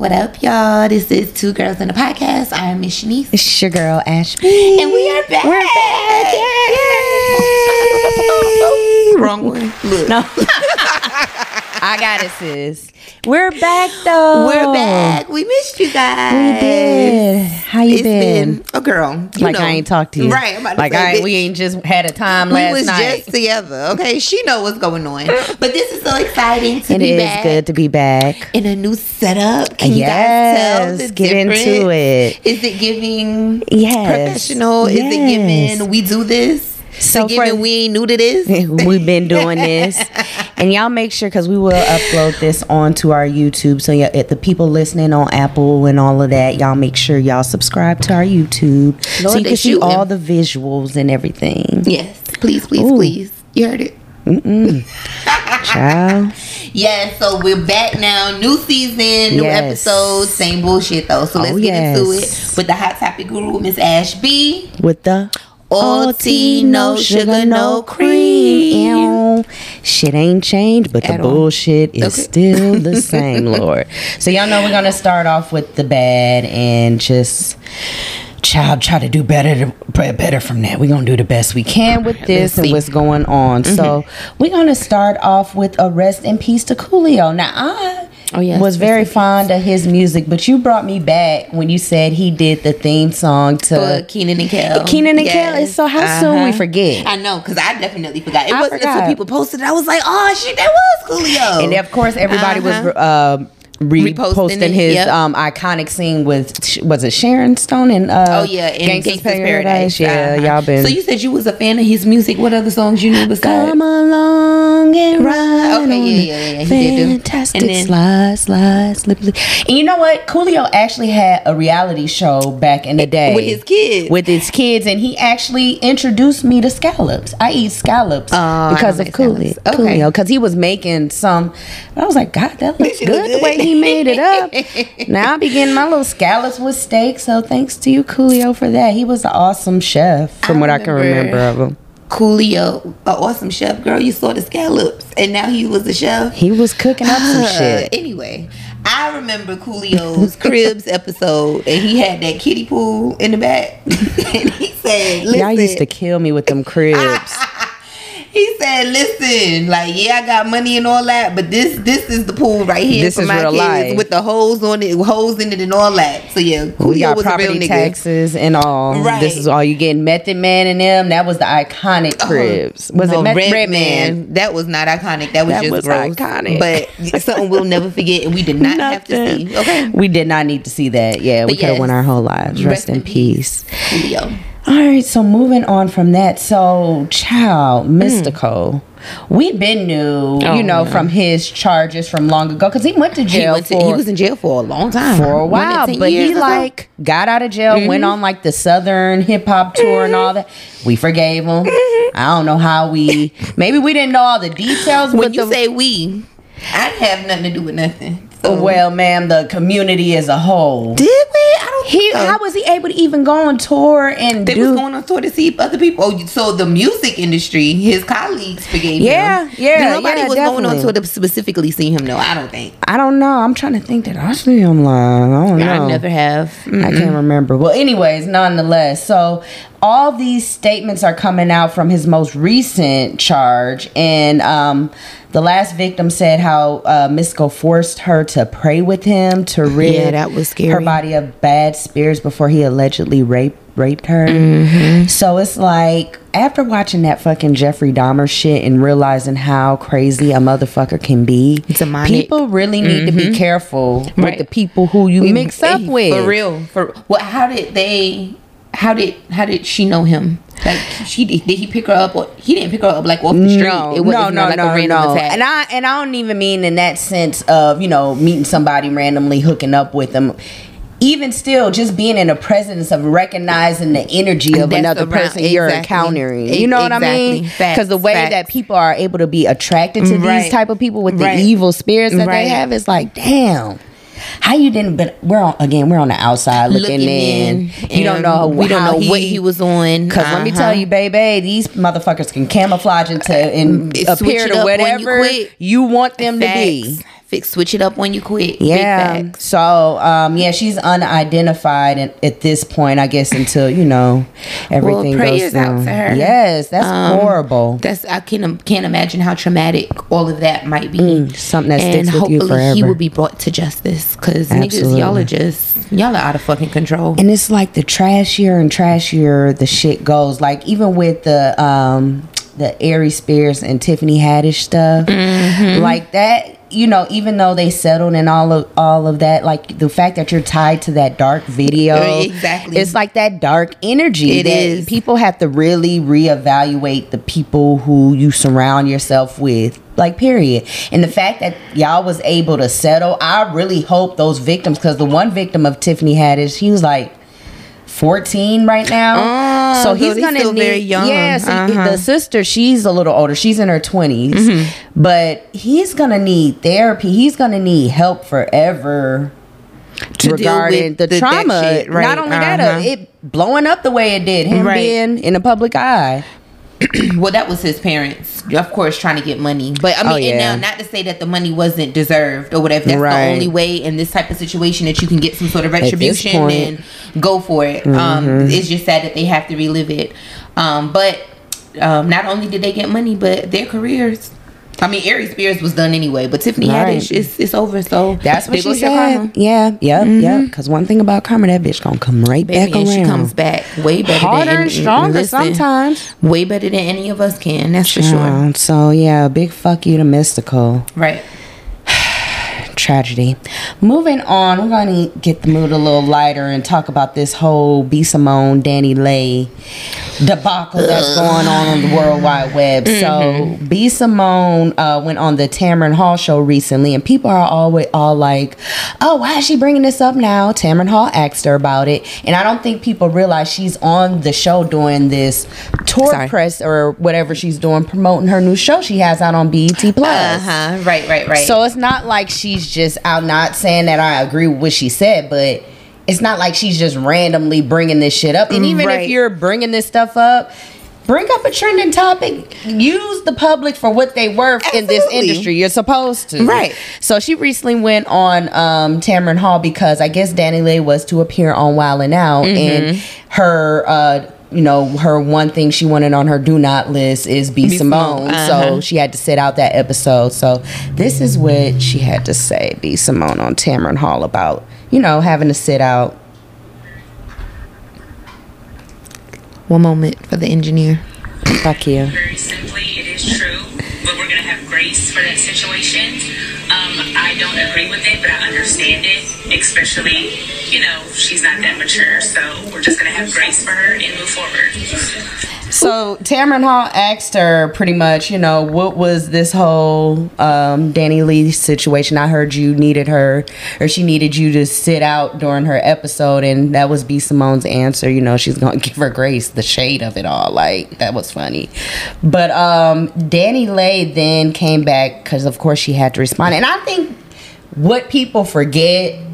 What up, y'all? This is Two Girls in a Podcast. I'm Miss Shanice. It's your girl Ashby. And we are back. We're back. Yay. Wrong one. Look. No. I got it, sis. We're back though. We're back. We missed you guys. We did. How you It's been? been a girl. You like know. I ain't talked to you. Right. I'm about like I we ain't just had a time we last was night. just together. Okay. She know what's going on. But this is so exciting to It be is back. good to be back. in a new setup. Can Yes, you guys tell get into it. Is it giving Yes. professional? Is it giving we do this? So for- we ain't new to this? We've been doing this, and y'all make sure because we will upload this onto our YouTube. So yeah, the people listening on Apple and all of that, y'all make sure y'all subscribe to our YouTube so you can see all the visuals and everything. yes. Please, please, Ooh. please. You heard it. Child, Yes, so we're back now. New season, new Yes. episodes, same bullshit though. So oh, let's Oh, get into it with the hot topic guru, Miss Ash B. with the All tea, no sugar, no cream. Shit ain't changed, but the At all. bullshit is Okay. still the same, Lord. So y'all know we're gonna start off with the bad and just child try to do better to, better from that. We're gonna do the best we can with this and what's going on. So we're gonna start off with a rest in peace to Coolio. Now I Oh, yes, was very fond of his music, but you brought me back when you said he did the theme song to Kenan and Kel. Kenan and Kel is so how soon we Uh-huh. forget. I know, because I definitely forgot. It I wasn't forgot. until people posted it. I was like, oh shit, that was Coolio. And of course, everybody Uh-huh. was uh, reposting Reposting his yep. um, iconic scene with was it Sharon Stone and uh, Oh yeah, in Gangsta's Gangsta's, Paradise. Yeah, Uh-huh. y'all been So you said you was a fan of his music. What other songs you knew besides? come along and ride. Okay, yeah, yeah, yeah, he did do. Fantastic And then- slide, slide, slip, slip. And you know what? Coolio actually had a reality show back in the day With his kids. With his kids, and he actually introduced me to scallops. I eat scallops I because of Coolio. scallops. Okay. Coolio, because he was making some. I was like, God, that looks good, the way good. He made it up. now I be getting my little scallops with steak. So thanks to you, Coolio, for that. He was an awesome chef, from I what I can remember- remember of him. Coolio, an awesome chef. Girl, you saw the scallops, and now he was a chef. He was cooking up some uh, shit. Anyway, I remember Coolio's Cribs episode, and he had that kiddie pool in the back, and he said, "Listen." Y'all used to kill me with them cribs. He said, "Listen, like yeah, I got money and all that, but this this is the pool right here This for is my kids life. with the holes on it, holes in it, and all that." So yeah, we got was a real property taxes and all. Right. This is all you getting. Method Man and them. That was the iconic uh-huh. cribs. Was No, it Meth- Red, Man? That was not iconic. That was That just was gross. iconic. But something we'll never forget, and we did not have to see. Okay, We did not need to see that. Yeah, we But could have yes, went our whole lives. Rest, in peace. Coolio. All right, so moving on from that. So, child, Mystikal. We been knew, Hmm. Oh, you know, yeah. from his charges from long ago because he went to He, jail to, for he was in jail for a long time, for a while, but he so. like got out of jail, went on like the Southern hip hop tour and all that. We forgave him. I don't know how we. Maybe we didn't know all the details. when but you the, say we, I have nothing to do with nothing. So well, ma'am, the community as a whole. did we? I don't. He, how was he able to even go on tour and They do? was going on tour to see other people. Oh, so the music industry, his colleagues forgave Yeah, him. yeah, yeah, Nobody yeah, was going on tour to specifically see him. though. I don't think. I don't know. I'm trying to think that I see him live. I don't know. I never have. I can't remember. Well, anyways, nonetheless, so all these statements are coming out from his most recent charge, and um, the last victim said how uh, Misko forced her to pray with him to rid Yeah, that was scary. her body of bad spirits before he allegedly raped raped her. Mm-hmm. So it's like after watching that fucking Jeffrey Dahmer shit and realizing how crazy a motherfucker can be, people really need to be careful with the people who you mix up with. for real. For well, how did they? How did how did she know him? Like she did, he pick her up or he didn't pick her up like off the street? No, it was no, no, like no, a random no. attack. And I and I don't even mean in that sense of you know meeting somebody randomly, hooking up with them. Even still, just being in the presence of recognizing the energy of That's another person you're encountering. You know what I mean? Because the way facts. that people are able to be attracted to Right. these type of people with Right. the evil spirits that Right. they have is like, damn. How you didn't? But we're on again. We're on the outside looking, in. You don't know. We don't know what he was on. Cause let me Uh-huh. tell you, baby, these motherfuckers can camouflage into and Switch appear to when you whatever you, want them to be. Fix switch it up when you quit. Yeah. So, um, yeah, she's unidentified at, at this point, I guess, until you know everything prayers goes out to her. Yes, that's Um, horrible. That's I can can't imagine how traumatic all of that might be. Mm, something that and sticks with hopefully you he will be brought to justice because niggas, y'all are just y'all are out of fucking control. And it's like the trashier and trashier the shit goes. Like even with the um the Aries Spears and Tiffany Haddish stuff, Mm-hmm. like that. You know, even though they settled and all of all of that, like the fact that you're tied to that dark video, Exactly. It's like that dark energy. It is. People have to really reevaluate the people who you surround yourself with. Like period. And the fact that y'all was able to settle, I really hope those victims, because the one victim of Tiffany Haddish, he was like 14 right now. Oh, so he's he's gonna still need, very young. Yeah, so Uh-huh. the sister, she's a little older. She's in her 20s. Mm-hmm. But he's gonna need therapy. He's gonna need help forever To deal regarding with the, the- trauma. shit, right, Not only that, uh, uh-huh. it blowing up the way it did, him Right. being in the public eye. well, that was his parents, of course, trying to get money. But I mean, Oh, and now not to say that the money wasn't deserved or whatever. That's Right. the only way in this type of situation that you can get some sort of retribution. Mm-hmm. and go for it. Um, it's just sad that they have to relive it. Um, but um, not only did they get money, but their careers. I mean, Aries Spears was done anyway, but Tiffany Right. Haddish, it's, it's over. So That's what she said. Yeah, yep, yep. Because one thing about karma, that bitch gonna come right Baby, back and around. she comes back way better harder than and stronger listen, sometimes. Way better than any of us can. That's for sure. Um, so yeah, big fuck you to Mystikal. Right. Tragedy. Moving on, we're going to get the mood a little lighter and talk about this whole B Simone, DaniLeigh debacle that's going on on the World Wide Web. So B Simone uh, went on the Tamron Hall show recently, and people are always all like, "Oh, why is she bringing this up now?" Tamron Hall asked her about it, and I don't think people realize she's on the show doing this tour Sorry. press or whatever she's doing, promoting her new show she has out on BET Plus. Uh huh. Right. Right. Right. So it's not like she's just out not saying that I agree with what she said, but it's not like she's just randomly bringing this shit up. And even Right. if you're bringing this stuff up, bring up a trending topic. Use the public for what they worth in this industry. You're supposed to. Right. So she recently went on um Tamron Hall because I guess DaniLeigh was to appear on Wild 'N Out and her uh you know, her one thing she wanted on her do not list is be Be Simone. Simone, So uh-huh. she had to sit out that episode. So this is what she had to say, be Simone on Tamron Hall about, you know, having to sit out. One moment for the engineer. Fuck you. very simply, it is true, we're gonna have grace for that situation. Um, I don't agree with it, but I understand it, especially, you know, she's not that mature, so we're just gonna have grace for her and move forward. So Tamron Hall asked her pretty much, you know, what was this whole um, DaniLeigh situation? I heard you needed her, or she needed you to sit out during her episode, and that was B Simone's answer. You know, she's gonna give her grace, the shade of it all. Like that was funny, but um, DaniLeigh then came back because, of course, she had to respond, and I think what people forget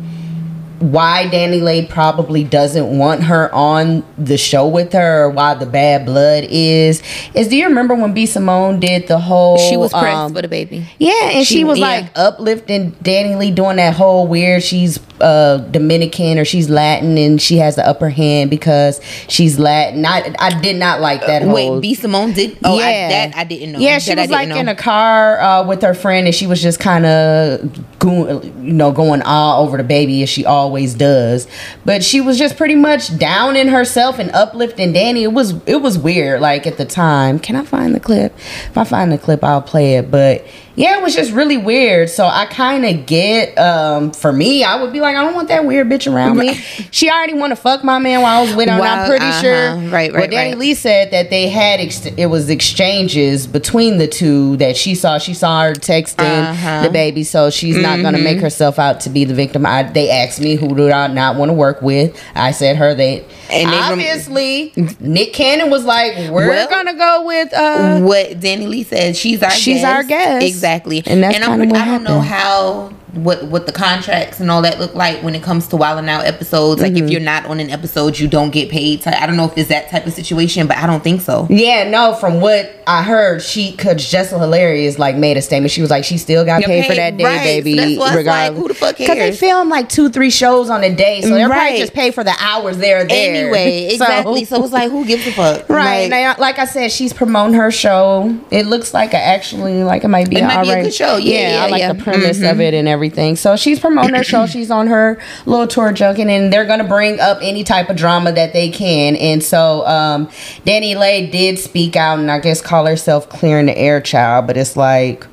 why DaniLeigh probably doesn't want her on the show with her or why the bad blood is is do you remember when B Simone did the whole She was pressed um, for DaBaby. yeah, and she, She- was yeah. like uplifting DaniLeigh doing that whole weird she's uh Dominican or she's Latin and she has the upper hand because she's Latin. I I did not like that whole Wait, B Simone did? Oh, I, that I didn't know. yeah, she That was like didn't in a car uh, with her friend, and she was just kind of going, you know, going all over DaBaby as she always does. But she was just pretty much down in herself and uplifting Danny. It was it was weird, like at the time. Can I find the clip? If I find the clip, I'll play it. But yeah, it was just really weird. So I kind of get, um, for me, I would be like, I don't want that weird bitch around me. She already want to fuck my man while I was with her. and I'm pretty uh-huh. sure. Right, Well, right, DaniLeigh right. Lee said that they had ex- it was exchanges between the two that she saw. She saw her texting Uh-huh. DaBaby, so she's not gonna make herself out to be the victim. I, they asked me who do I not want to work with. I said her. They And they rem- obviously Nick Cannon was like, "We're Well- gonna go with." uh what DaniLeigh said. She's our She's guest. our guest. Exactly. And that's I'm, kinda what I don't know happened. how what what the contracts and all that look like when it comes to Wild 'N Out episodes. Like Mm-hmm. if you're not on an episode, you don't get paid. So I don't know if it's that type of situation, but I don't think so. Yeah, no. From what I heard, she cause Jessica Hilarious like made a statement. She was like, she still got Got paid for that day, right. baby. So it's like, regardless. who the fuck Because they film like two, three shows on a day, so they're Right. probably just paid for the hours they're there. Anyway, exactly. So, it's like, who gives a fuck? Right, Like, now, like I said, she's promoting her show. It looks like a, actually like it might be It might be a good show. Yeah, I yeah, like yeah. Mm-hmm. the premise of it and everything. So she's promoting her show. She's on her little tour junket, and they're gonna bring up any type of drama that they can. And so, um, DaniLeigh did speak out and I guess call herself clearing the air child, but it's like.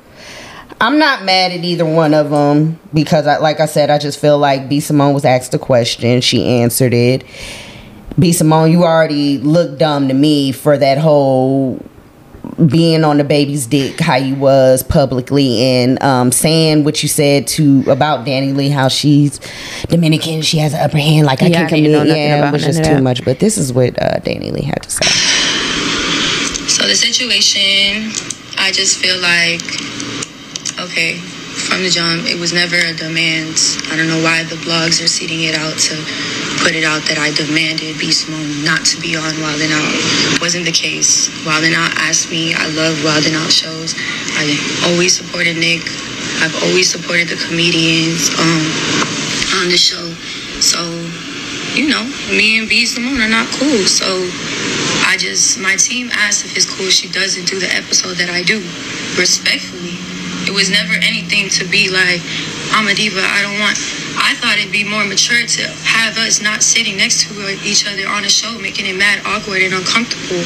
I'm not mad at either one of them because, I, like I said, I just feel like B. Simone was asked a question, she answered it. B. Simone, you already look dumb to me for that whole being on DaBaby's dick how you was publicly and um, saying what you said to about DaniLeigh how she's Dominican she has an upper hand like I Yeah, can I didn't know commit nothing yeah it was just too much but this is what uh, DaniLeigh had to say. So the situation, I just feel like, okay, from the jump, it was never a demand. I don't know why the blogs are seeding it out to put it out that I demanded B Simone not to be on Wild 'N Out. Wasn't the case. Wild 'N Out asked me. I love Wild 'N Out shows. I always supported Nick. I've always supported the comedians um, on the show. So, you know, me and B Simone are not cool. So I just my team asked if it's cool she doesn't do the episode that I do. Respectfully. It was never anything to be like, I'm a diva, I don't want I thought it'd be more mature to have us not sitting next to each other on a show, making it mad awkward and uncomfortable.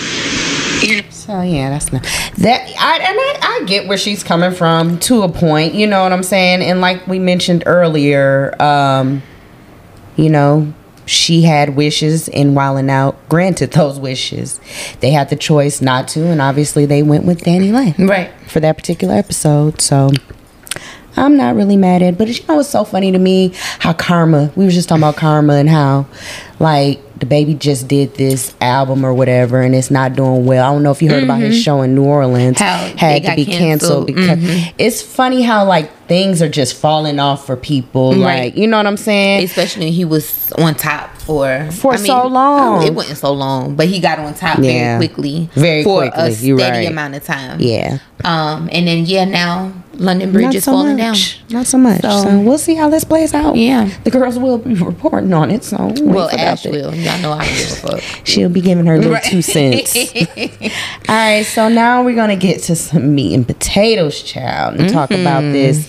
You know. So yeah, that's not that. I and I, I get where she's coming from to a point. You know what I'm saying? And like we mentioned earlier, um, you know, she had wishes and Wild 'N Out granted those wishes. They had the choice not to, and obviously they went with DaniLeigh Right. for that particular episode. So I'm not really mad at it. But you know what's so funny to me? How Karma, we were just talking about Karma and how like DaBaby just did this album or whatever and it's not doing well. I don't know if you heard about his show in New Orleans. How had to be canceled, canceled. because it's funny how like things are just falling off for people. Right. Like, you know what I'm saying? Especially he was on top for For so long. It wasn't so long, but he got on top Yeah. very quickly. Very for quickly, a steady right. amount of time. yeah. Um, and then yeah, now London Bridge Not is so falling much. down. Not so much. So, So- we'll see how this plays out. Yeah. The girls will be reporting on it. So Well, for Ash will. Y'all know I don't give a fuck. She'll be giving her little Right. two cents. All right, so now we're gonna get to some meat and potatoes, child, and talk about Mm-hmm. this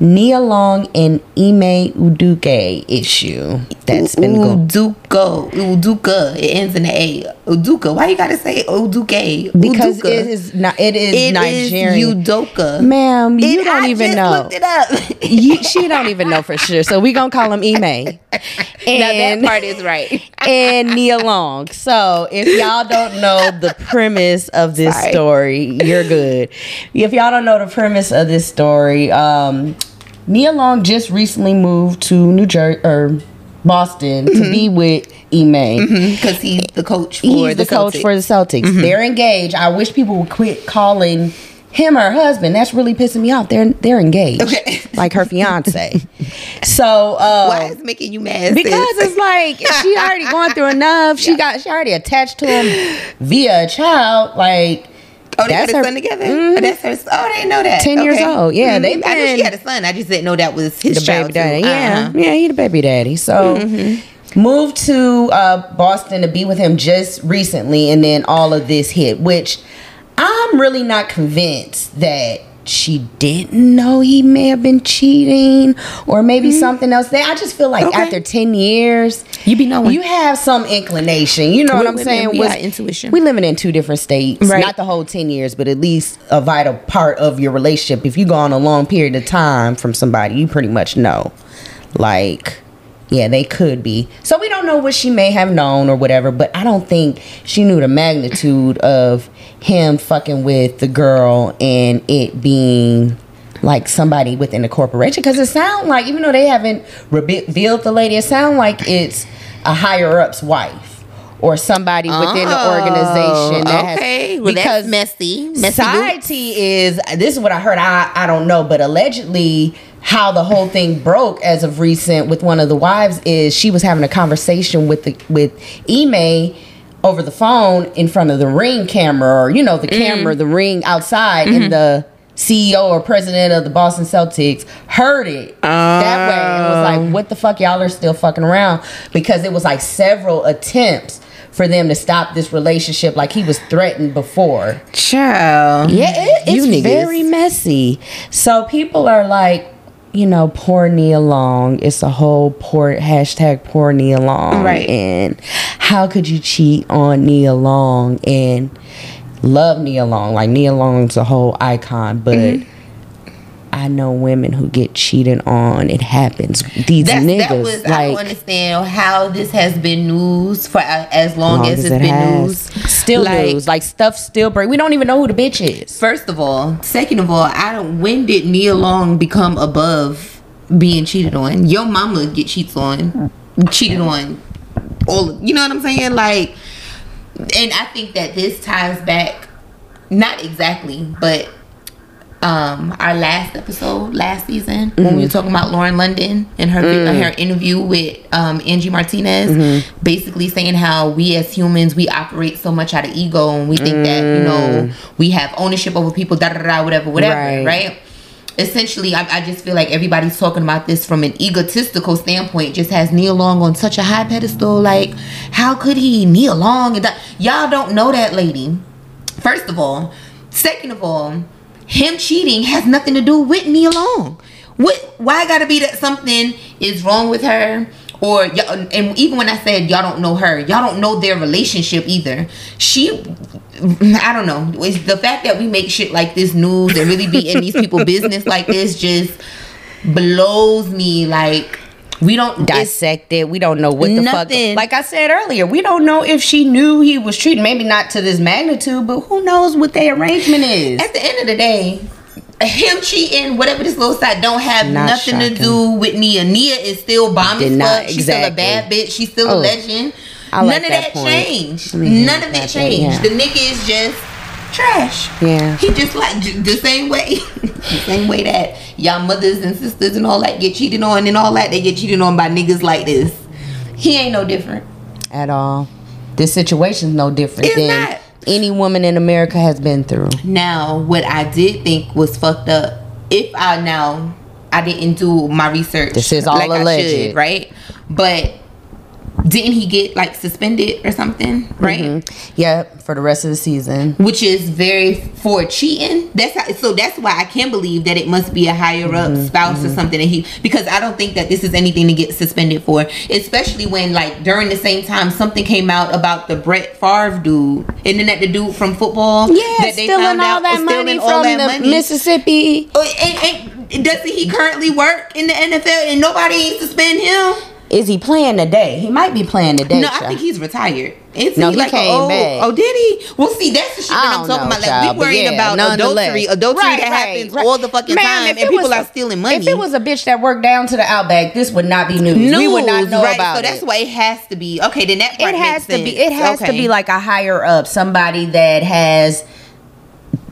Nia Long and Ime Uduke issue that's been going. Uduka. Uduka. It ends in the A. Uduka. Why you gotta say Uduke? Because Uduka. it is not. It is It is Nigerian. Udoka. Ma'am, you It- don't I even know. Looked it up. You, she don't even know for sure. So we gonna call him Ime. now that And part is right. and Nia Long. So if y'all don't know the premise of this Sorry. story, you're good. If y'all don't know the premise of this story, um, Nia Long just recently moved to New Jersey or Boston to be mm-hmm. with Ime. Because mm-hmm. he's the coach for He's the, the, coach Celtics. for the Celtics. Mm-hmm. They're engaged. I wish people would quit calling him her husband. That's really pissing me off. They're they're engaged, Okay. like her fiance. so uh, Why is it making you mad? because sis? it's like she already going through enough. She got she already attached to him via a child. Like Oh, they that's got a her- son together. Mhm. Oh, that's her. Oh, didn't know that. 10 years old. Yeah, Mhm. they've I knew she had a son. I just didn't know that was his the child baby daddy. too. Yeah, Uh-huh. yeah, he the baby daddy. So moved to uh, Boston to be with him just recently, and then all of this hit, which I'm really not convinced that she didn't know he may have been cheating or maybe mm-hmm. something else. There, I just feel like Okay. after ten years, You be knowing. you have some inclination. You know We what I'm saying? we intuition. We living in two different states, Right. not the whole ten years, but at least a vital part of your relationship. If you go on a long period of time from somebody, you pretty much know. Like, yeah, they could be. So we don't know what she may have known or whatever, but I don't think she knew the magnitude of him fucking with the girl and it being like somebody within the corporation because it sounds like even though they haven't revealed the lady it sounds like it's a higher up's wife or somebody within the oh, organization that has- Oh, okay. Well, that's messy. Messy society is this is what I heard. I I don't know, but allegedly how the whole thing broke as of recent with one of the wives is she was having a conversation with the with Ime over the phone in front of the ring camera or you know the mm. camera the ring outside and mm-hmm. the CEO or president of the Boston Celtics heard it that way and was like oh. what the fuck? Y'all are still fucking around. Because it was like several attempts for them to stop this relationship like he was threatened before. Child. yeah, it, it's very messy. So people are like, you know, poor Nia Long. It's a whole poor hashtag poor Nia Long. Right. And how could you cheat on Nia Long and love Nia Long? Like Nia Long's a whole icon, but Mm-hmm. I know women who get cheated on. It happens. These That's, niggas that was I don't understand how this has been news for uh, as long, long as as it's it been has. news. Still Like, news. Like stuff still break. We don't even know who the bitch is. First of all, second of all, I don't. When did Nia Long become above being cheated on? Your mama get cheats on, cheated on. All you know what I'm saying? Like, and I think that this ties back, not exactly, but um our last episode last season when we were talking about Lauren London and her her interview with um Angie Martinez basically saying how we as humans we operate so much out of ego and we think that you know we have ownership over people da da da whatever whatever Right. right, essentially I, I just feel like everybody's talking about this from an egotistical standpoint just has Nia Long on such a high pedestal like how could he Nia Long and that y'all don't know that lady. First of all, second of all, him cheating has nothing to do with me alone. What? Why gotta be that something is wrong with her? Or y'all, and even when I said y'all don't know her, y'all don't know their relationship either. She, I don't know. It's the fact that we make shit like this news and really be in these people business like this just blows me. Like we don't dissect it. We don't know what the Nothing. fuck. Like I said earlier, we don't know if she knew he was treating. Maybe not to this magnitude, but who knows what their arrangement is. at the end of the day, him cheating, whatever this little side, don't have Not nothing to do with Nia. Nia is still bomb as fuck. She's still a bad bitch. She's still Oh, a legend. Like None of that that, point. changed. Mean, None of that- changed. The nigga is just trash. Yeah. He just like the same way, the same way that y'all mothers and sisters and all that get cheated on and all that they get cheated on by niggas like this. He ain't no different. At all. This situation's no different It's than not. any woman in America has been through. Now, what I did think was fucked up. If I now I didn't do my research, This is all I alleged. should, right? But didn't he get like suspended or something, right? Mm-hmm. Yeah, for the rest of the season. Which is very for cheating. That's how, so. That's why I can believe that it must be a higher up Mm-hmm. spouse or something. And he because I don't think that this is anything to get suspended for. Especially when like during the same time something came out about the Brett Favre dude, and then that the dude from football, Yeah, that they stealing found all out that money stealing from that the money. Mississippi. Oh, and, and doesn't he currently work in the NFL and nobody ain't suspend him? Is he playing today? He might be playing today. No, I think he's retired. Is No, he, he like came a, oh, back. oh, did he? Well, see, that's the shit that I'm talking know, about. Like child, we worrying yeah, about adultery, adultery Right, that right, happens right. all the fucking Ma'am, time, if and people was are stealing money. If it was a bitch that worked down to the Outback, this would not be news. News, we would not know about so it. that's why it has to be okay. Then that it has to be. It has to be like a higher up, somebody that has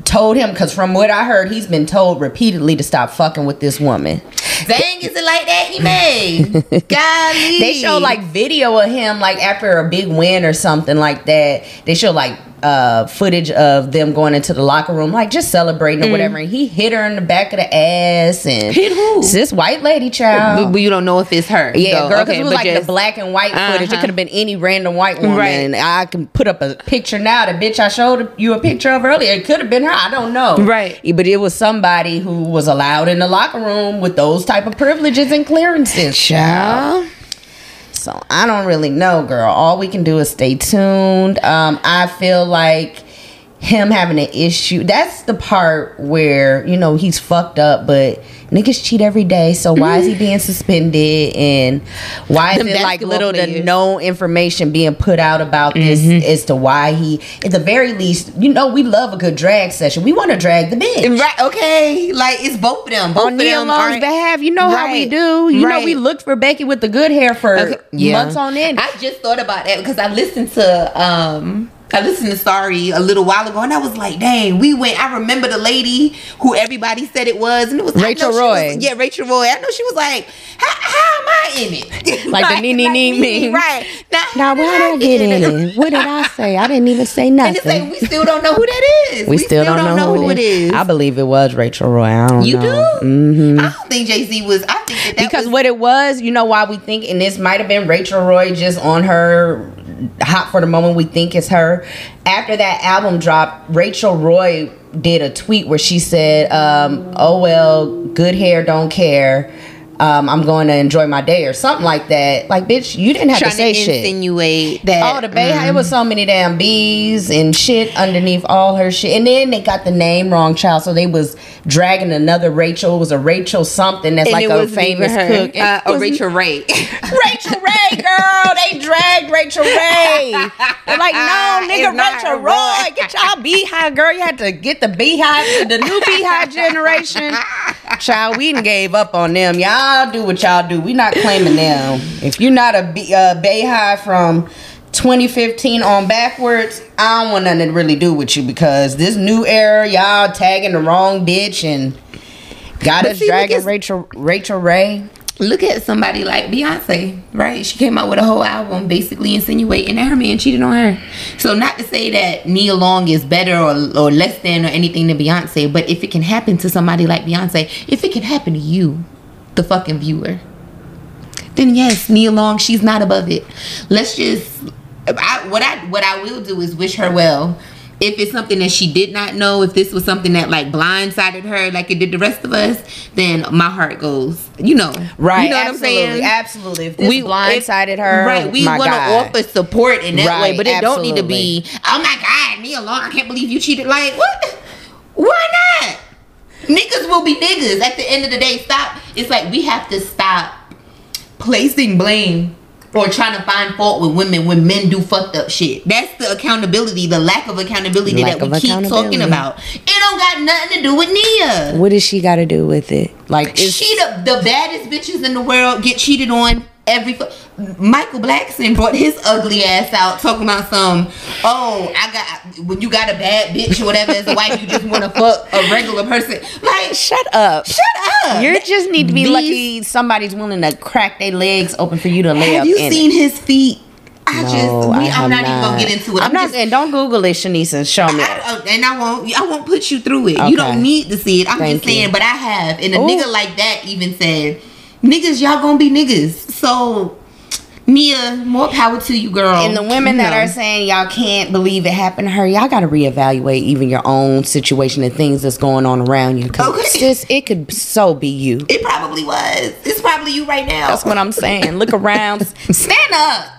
told him. Because from what I heard, he's been told repeatedly to stop fucking with this woman. Dang, is it like that? He made. Golly, They show like video of him like after a big win or something like that. They show like uh footage of them going into the locker room like just celebrating or whatever and he hit her in the back of the ass and Mm. Hit who? It's this white lady child But, you don't know if it's her. yeah, though. girl, because Okay, it was like just- the black and white footage. It Uh-huh. could have been any random white woman. Right. And I can put up a picture now. The bitch I showed you a picture of earlier. It could have been her. I don't know. Right. But it was somebody who was allowed in the locker room with those type of privileges and clearances. Child. So I don't really know, girl. All we can do is stay tuned. Um, I feel like him having an issue. That's the part where you know he's fucked up, but niggas cheat every day. So why is he being suspended? And why is it like little to no information being put out about this as to why he? At the very least, you know we love a good drag session. We want to drag the bitch. Right. Okay. Like it's both of them. Both On them Long's behalf, you know how we do. You know we looked for Becky with the good hair for Okay, yeah. months on end. I just thought about that because I listened to um I listened to Sorry a little while ago, and I was like, "Dang, we went." I remember the lady who everybody said it was, and it was Rachel Roy. was- yeah, Rachel Roy. I know she was like, "How, how am I in it?" Like the nee, nee, nee me, right? Now, Now, why did I get in it? What did I say? I didn't even say And it's like nothing. we still don't know who that is. We, still, don't, know, who it is. I believe it was Rachel Roy. I don't know. You know. do? Mhm. I don't think Jay Z was. I think that, that because was, what it was, you know why we think, and this might have been Rachel Roy just on her hot for the moment. We think is her. After that album dropped, Rachel Roy did a tweet where she said, um, "Oh well, good hair, don't care. Um, I'm going to enjoy my day or something like that." Like, bitch, you didn't have trying to say to shit. insinuate that. Oh, the bay. It was so many damn bees and shit underneath all her shit. And then they got the name wrong, child. So they was dragging another Rachel. It was a Rachel something that's and like a famous cook. Uh, was Rachel Ray. Rachel Ray, girl. They dragged Rachel Ray. They're like, no, nigga, It's Rachel Roy. Roy. Get y'all beehive, girl. You had to get the beehive, the new beehive generation. Child, we done gave up on them. Y'all do what y'all do. We not claiming them. If you're not a bee, uh, beehive from 2015 on backwards, I don't want nothing to really do with you because this new era, y'all tagging the wrong bitch and got But us see, dragging Rachel Rachel Ray. Look at somebody like Beyonce, right? She came out with a whole album basically insinuating that her man cheated on her. So not to say that Nia Long is better or, or less than or anything than Beyonce, but if it can happen to somebody like Beyonce, if it can happen to you, the fucking viewer, then yes, Nia Long, she's not above it. Let's just I, what I what I will do is wish her well. If it's something that she did not know, if this was something that like blindsided her like it did the rest of us, then my heart goes, you know, Right. You know what I'm absolutely, saying? Absolutely. If this We blindsided if- her. right? We want to offer support in that way, but it don't need to be. Oh my God, Nia Long, I can't believe you cheated. Like what? Why not? Niggas will be niggas. At the end of the day, stop. It's like we have to stop placing blame or trying to find fault with women when men do fucked up shit. That's the accountability, the lack of accountability Lack that we keep talking about. It don't got nothing to do with Nia. What does she got to do with it? Like, She the, the baddest bitches in the world get cheated on every. Michael Blackson brought his ugly ass out talking about some. Oh, I got when you got a bad bitch or whatever as a wife, you just want to fuck a regular person. Like, shut up. shut up. You just need to be These- lucky somebody's willing to crack their legs open for you to lay up. Have up you seen it. his feet? I No, just. I We, have I'm not, even gonna get into it. I'm, not. just, and don't Google it, Shanisa. Show me. I, oh, and I won't. I won't put you through it. Okay. You don't need to see it. I'm Thank just saying. you. But I have, and a Ooh. nigga like that even said, "Niggas, y'all gonna be niggas." So, Mia, more power to you, girl. and the women You that know. are saying y'all can't believe it happened to her, y'all got to reevaluate even your own situation and things that's going on around you. Cause Okay. sis, it could so be you. it probably was. It's probably you right now. That's what I'm saying. Look around. Stand up.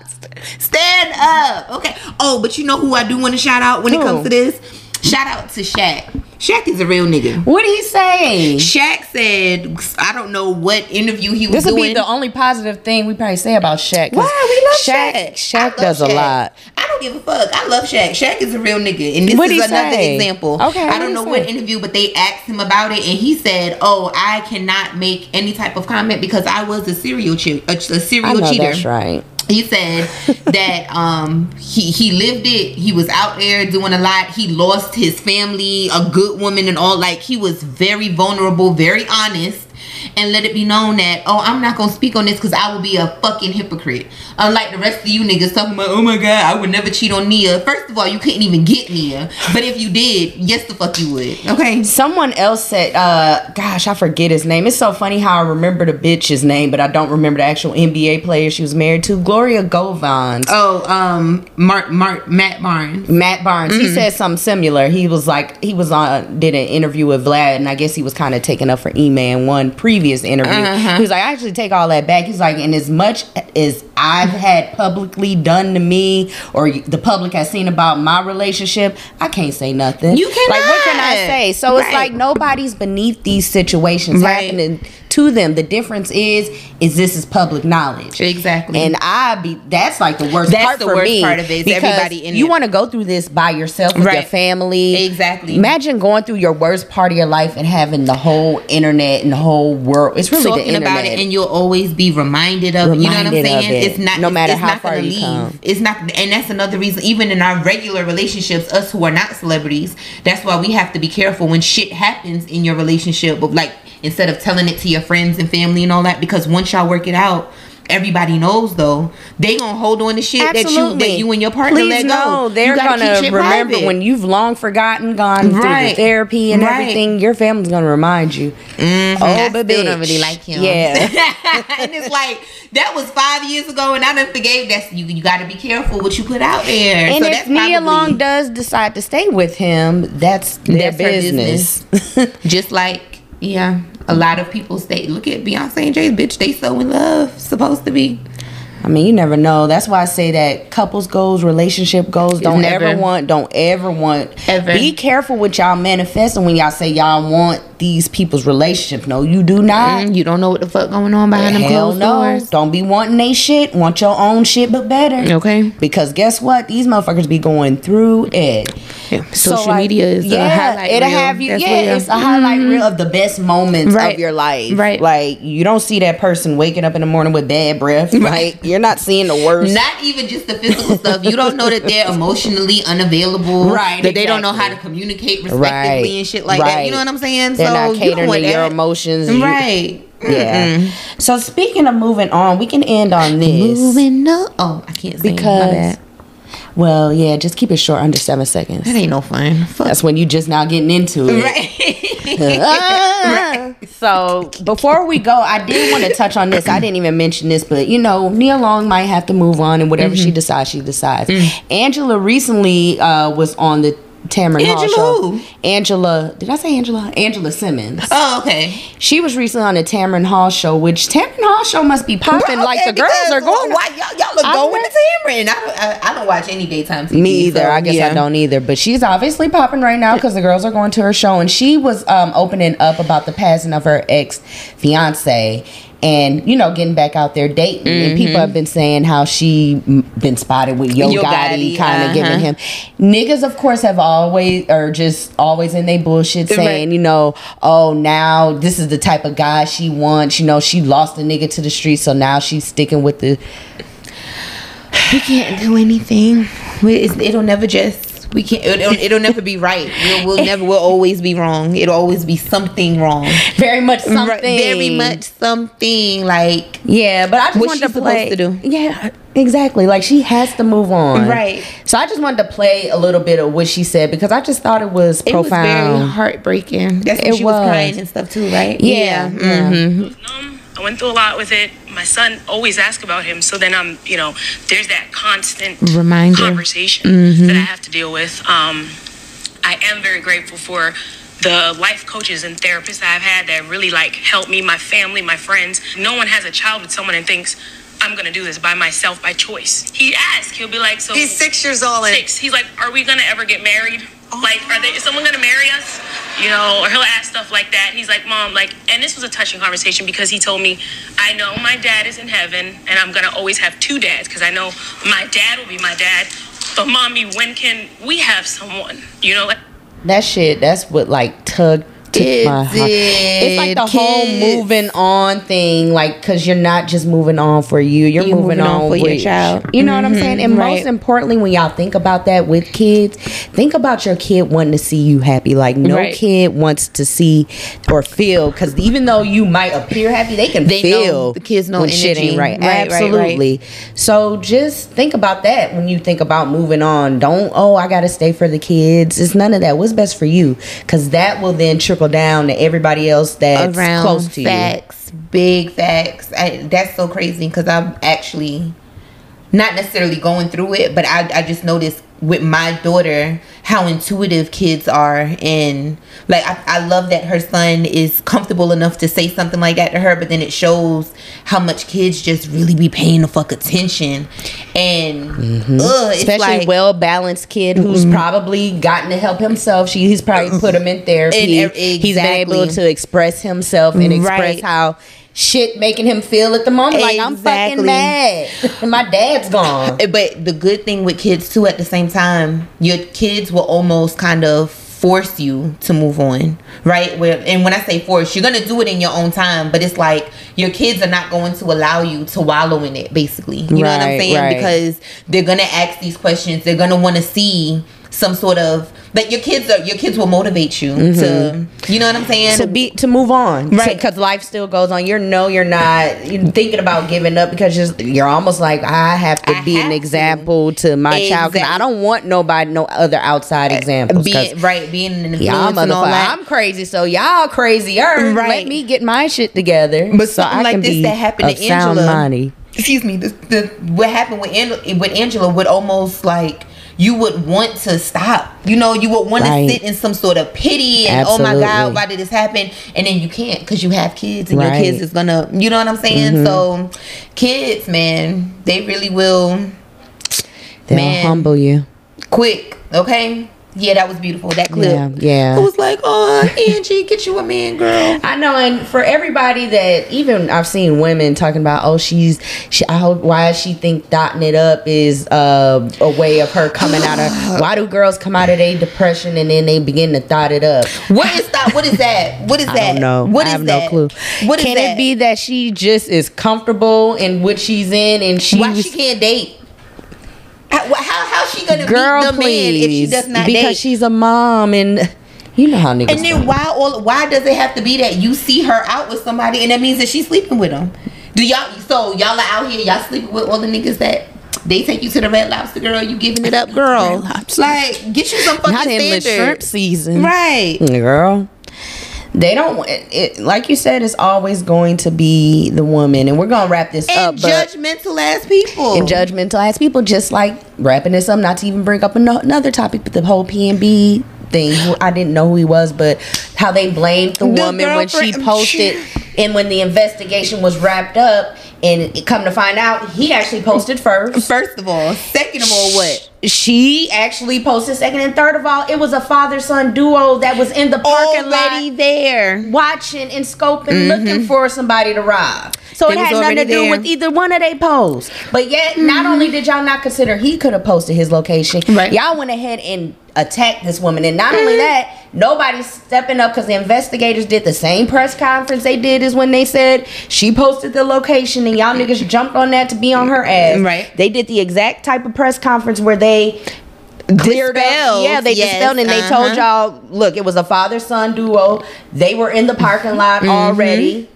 Stand up. Okay. Oh, but you know who I do want to shout out when it comes to this? Shout out to Shaq. Shaq is a real nigga. What did he say? Shaq said, I don't know what interview he was This would doing. be the only positive thing we probably say about Shaq. 'cause Why we love Shaq? Shaq? Shaq I love does a lot. I don't give a fuck. I love Shaq. Shaq is a real nigga, and this What'd is another say? example. Okay, I don't know say? what interview, but they asked him about it, and he said, "Oh, I cannot make any type of comment because I was a serial che- a, a I serial know cheater." that's right. He said that um he he lived it. He was out there doing a lot. He lost his family, a good woman, and all. Like he was very vulnerable, very honest, and let it be known that oh, I'm not gonna speak on this because I will be a fucking hypocrite. Unlike the rest of you niggas talking about oh my god, I would never cheat on Nia. First of all, you couldn't even get Nia, but if you did, yes the fuck you would. Okay. Someone else said, uh, gosh, I forget his name. It's so funny how I remember the bitch's name, but I don't remember the actual NBA player she was married to. Gloria Govans. Oh, um, Mark, Mark, Matt Barnes. Matt Barnes. Mm-hmm. He said something similar. He was like he was on did an interview with Vlad, and I guess he was kind of taking up for Ema in one previous interview. Uh-huh. He was like, I actually take all that back. He's like, and as much as I've had publicly done to me, or the public has seen about my relationship, I can't say nothing. You can't. like what can I say? So it's like nobody's beneath these situations Right. happening to them. The difference is, is this is public knowledge. Exactly. And I be that's like the worst That's part the for worst me. part of it, is because everybody in you want to go through this by yourself with your family. Exactly. Imagine going through your worst part of your life and having the whole internet and the whole world. It's really the internet. about it and you'll always be reminded of it. You know what I'm saying? it, It's not no matter it's how not far you leave. come. It's not and that's another reason even in our regular relationships, us who are not celebrities, that's why we have to be careful when shit happens in your relationship, but like instead of telling it to your friends and family and all that, because once y'all work it out, everybody knows though, they gonna hold on to shit that you that you and your partner Please let go. know they're gotta gonna remember private. when you've long forgotten, gone through the therapy and Right. everything. Your family's gonna remind you. Mm-hmm. Oh, but still don't really like him. Yeah. and it's like that was five years ago, and I done forgave. That's you. You got to be careful what you put out there. And so if that's Nia Long does decide to stay with him, that's their That's her business. just like yeah, a lot of people say, Look at Beyonce and Jay, bitch. They so in love, supposed to be. I mean, you never know. That's why I say that couples goals, relationship goals, don't Never. ever want, don't ever want. Ever. Be careful with y'all manifesting when y'all say y'all want these people's relationship. No, you do not. Mm, you don't know what the fuck going on behind them Hell closed no. doors. Don't be wanting they shit. Want your own shit, but better. Okay. Because guess what? These motherfuckers be going through it. Social like, media is yeah, a highlight it'll reel. have you. That's yeah, real. it's a highlight Mhm. reel of the best moments Right. of your life. Right. Like you don't see that person waking up in the morning with bad breath. Like you're not seeing the worst. Not even just the physical stuff. You don't know that they're emotionally unavailable. Right, That they don't know how to communicate respectively Right, and shit like that. You know what I'm saying? They're so not you catering don't want to your that. emotions. You- Right. Yeah. So speaking of moving on, we can end on this. Moving up. Oh, I can't sing. Because- My bad. Well, yeah, just keep it short, under seven seconds. That ain't no fun. Fuck. That's when you just now getting into it. Right. Ah. So before we go, I did want to touch on this. I didn't even mention this, but you know, Nia Long might have to move on, and whatever Mm-hmm. she decides, she decides. Mm. Angela recently uh, was on the Tamron Hall Angela show. who? Angela, did I say Angela? Angela Simmons. oh, okay. She was recently on the Tamron Hall show, which Tamron Hall show must be popping. like Okay, the girls are going. Why y'all, y'all are going to Tamron? I don't, I, I don't watch any daytime TV. Me either. so, I guess yeah. I don't either. But she's obviously popping right now because the girls are going to her show, and she was um, opening up about the passing of her ex fiance, and you know getting back out there dating. And Mm-hmm. people have been saying how she been spotted with Yo, Yo Gotti, kind of uh-huh. giving him. Niggas, of course, have always or just always in their bullshit saying, Right. you know, oh now this is the type of guy she wants. You know, she lost a nigga to the street, so now she's sticking with the We can't do anything. We, it'll never just. We can't. It'll, it'll never be right. We'll, we'll never. We'll always be wrong. It'll always be something wrong. very much something. Right, Very much something like. Yeah, but I just What's wanted she to play. supposed to do? Yeah, exactly. Like she has to move on. Right. So I just wanted to play a little bit of what she said because I just thought it was It was very profound. heartbreaking. That's when It she was. was. crying and stuff too, right? Yeah, yeah. mhm. Um, I went through a lot with it. My son always asks about him, so then I'm, you know, there's that constant Reminder. conversation that I have to deal with. Um, I am very grateful for the life coaches and therapists that I've had that really like help me, my family, my friends. No one has a child with someone and thinks I'm gonna do this by myself by choice. He asks, he'll be like, so He's six years old. And six. He's like, "Are we gonna ever get married? Like, are they? Is someone gonna marry us? You know?" Or he'll ask stuff like that. He's like, "Mom, like," and this was a touching conversation because he told me, "I know my dad is in heaven, and I'm gonna always have two dads because I know my dad will be my dad, but mommy, when can we have someone? You know, like." That shit. That's what like tug took my heart. It's like the did, whole moving on thing, like because you're not just moving on for you, you're, You're moving, moving on on for your child. You know what I'm mm-hmm. saying? And right. most importantly, when y'all think about that with kids, think about your kid wanting to see you happy. Like no Right. kid wants to see or feel because even though you might appear happy, they can They feel the kids know when shit ain't energy. right. Right, right, right. Absolutely. So just think about that when you think about moving on. Don't oh I gotta stay for the kids. It's none of that. What's best for you? Because that will then trickle down to everybody else that's around close to you. big facts. I, that's so crazy because I'm actually not necessarily going through it, but I, I just noticed with my daughter how intuitive kids are and like I, I love that her son is comfortable enough to say something like that to her but then it shows how much kids just really be paying the fuck attention and mm-hmm. ugh, it's Especially like well balanced kid who's mm-hmm. probably gotten to help himself. She he's probably put him in therapy. And, uh, He's been able to express himself and mm, express Right. how shit making him feel at the moment. Like I'm fucking mad. and My dad's gone. But the good thing with kids too, at the same time, your kids will almost kind of force you to move on, right? Where and when I say force, you're gonna do it in your own time, but it's like your kids are not going to allow you to wallow in it. Basically, you know what I'm saying? right. Because they're gonna ask these questions. They're gonna want to see some sort of like your kids are your kids will motivate you to you know what I'm saying Mm-hmm. to be to move on Right. because life still goes on you're no you're not you're thinking about giving up because you're, you're almost like i have to I be have an example to, my child because i don't want nobody no other outside examples 'cause being right being an influence y'all motherfucker i'm crazy so y'all crazier Right. let me get my shit together But so something I like can this be that happened to sound Angela. money. excuse me, the what happened with Angela, with Angela would almost like you would want to stop. You know, you would want Right. to sit in some sort of pity and oh my god, why did this happen? And then you can't because you have kids and Right. Mm-hmm. your kids is gonna, you know what I'm saying? So, kids, man, they really will they'll Man. humble you quick. Okay. Yeah, that was beautiful. That clip. Yeah, yeah. I was like, oh, Angie, get you a man, girl. I know, and for everybody that even I've seen women talking about, oh, she's she. I hope why she think dotting it up is uh, a way of her coming out of. Why do girls come out of their depression and then they begin to dot it up? What is that? What is that? What is I that? don't know. What I have that? no clue. What is Can that? it be that she just is comfortable in what she's in and she Why was she can't date? How, how how's she gonna girl, meet the man if she does not because date? she's a mom and you know how niggas. and then why all why does it have to be that you see her out with somebody and that means that she's sleeping with him? Do y'all so y'all are out here y'all sleeping with all the niggas that they take you to the red lobster girl you giving it up girl like get you some fucking not in the shrimp season, right girl they don't it like you said it's always going to be the woman. And we're gonna wrap this up and but judgmental ass people. And judgmental ass people just like wrapping this up not to even bring up ano- another topic but the whole PnB thing. I didn't know who he was but how they blamed the, The woman when she posted and when the investigation was wrapped up and come to find out he actually posted first. First of all second of all what? She actually posted second. And third of all it was a father son duo that was in the parking already lot there. watching and scoping mm-hmm. looking for somebody to rob. So They it had nothing to do there. with either one of they posts. But yet not mm-hmm. only did y'all not consider he could have posted his location Right. y'all went ahead and attacked this woman and not only that nobody's stepping up because the investigators did the same press conference they did is when they said she posted the location and y'all niggas jumped on that to be on her ass Right. they did the exact type of press conference where they cleared up. Dispelled, Yeah, they yes, dispelled and they told uh-huh. y'all, look, it was a father son duo. They were in the parking lot Mm-hmm. already.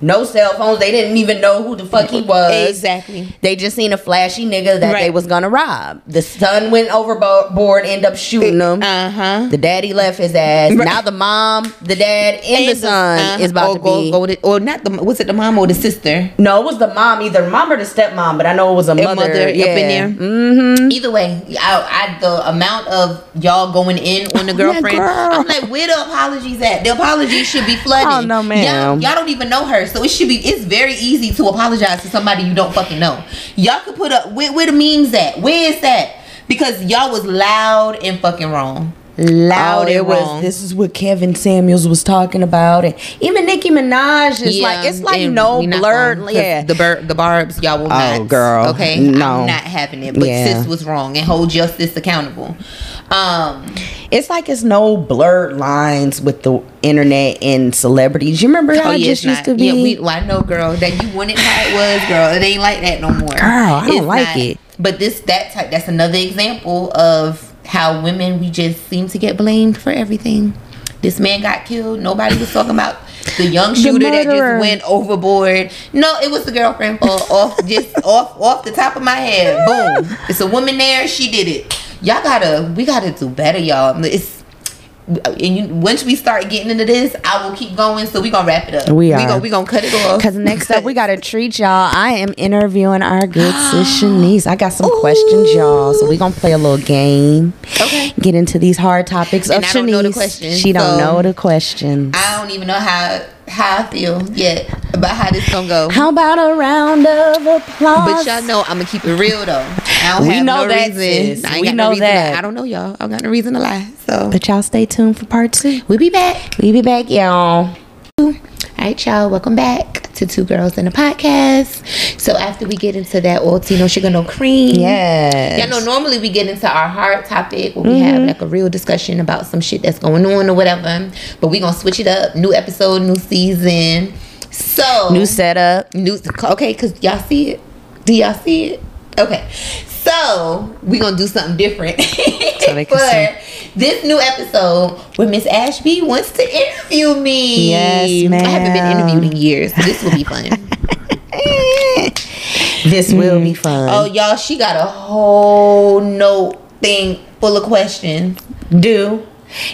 No cell phones. They didn't even know who the fuck he was. Exactly. They just seen a flashy nigga that they was gonna rob. The son went overboard, end up shooting him. uh-huh The daddy left his ass. Now the mom, the dad, and, the son uh, is about or to go, be. go to, or not the was it the mom or the sister? no, it was the mom, either mom or the stepmom, but I know it was a mother. mother up in yeah. there. Mm-hmm. Either way, I, I the amount of y'all going in on the girlfriend, girl. I'm like, where the apologies at? The apologies should be flooded. Oh, no, ma'am. Y'all, y'all don't even know her, so it should be. It's very easy to apologize to somebody you don't fucking know. Y'all could put up where, where the memes at? Where is that? Because y'all was loud and fucking wrong. Loud Oh, it and was. wrong. This is what Kevin Samuels was talking about, and even Nicki Minaj is like, it's like no blurred. yeah, the bur- the barbs, y'all will Oh, not. girl. okay, No. I'm not having it. But Yeah. sis was wrong, and hold your sis accountable. Um, it's like it's no blurred lines with the internet and celebrities. You remember how oh it yeah, just used not. to be? Yeah, we, well, I know, girl, that you wanted how it was, girl. It ain't like that no more. Girl, I don't It's like it. But this that type that's another example of how women we just seem to get blamed for everything. This man got killed. Nobody was talking about the young shooter that just went overboard. No, it was the girlfriend for off just off off the top of my head. Boom. It's a woman there. She did it. Y'all gotta we gotta do better, y'all. It's and you, once we start getting into this, I will keep going. So we gonna wrap it up. We We are. gonna we gonna cut it off. Because next up, we got to treat y'all. I am interviewing our good sis Shanice. I got some questions, y'all. So we to play a little game. Okay. Get into these hard topics And of I don't know the questions, she don't so- know the questions. I don't even know how how I feel yet about how this gonna go. How about a round of applause? But y'all know I'm gonna keep it real though. I don't We have know no that, reason. I ain't We got know no reason that. I don't know y'all. I don't got no reason to lie. So But y'all stay tuned for part two. we'll be back. We be back, y'all. Right, y'all. Welcome back to Two Girls in a Podcast. So after we get into that old Tea No Sugar No Cream, yeah. Y'all know normally we get into our hard topic where we Mm-hmm. have like a real discussion about some shit that's going on or whatever. But we gonna switch it up. New episode, new season. So New setup. New okay, cause y'all see it. Do y'all see it? Okay. So we gonna do something different for this new episode where Miss Ashby wants to interview me. Yes, I haven't been interviewed in years. This will be fun. This will be mm. fun. oh, y'all, she got a whole note thing full of questions. do.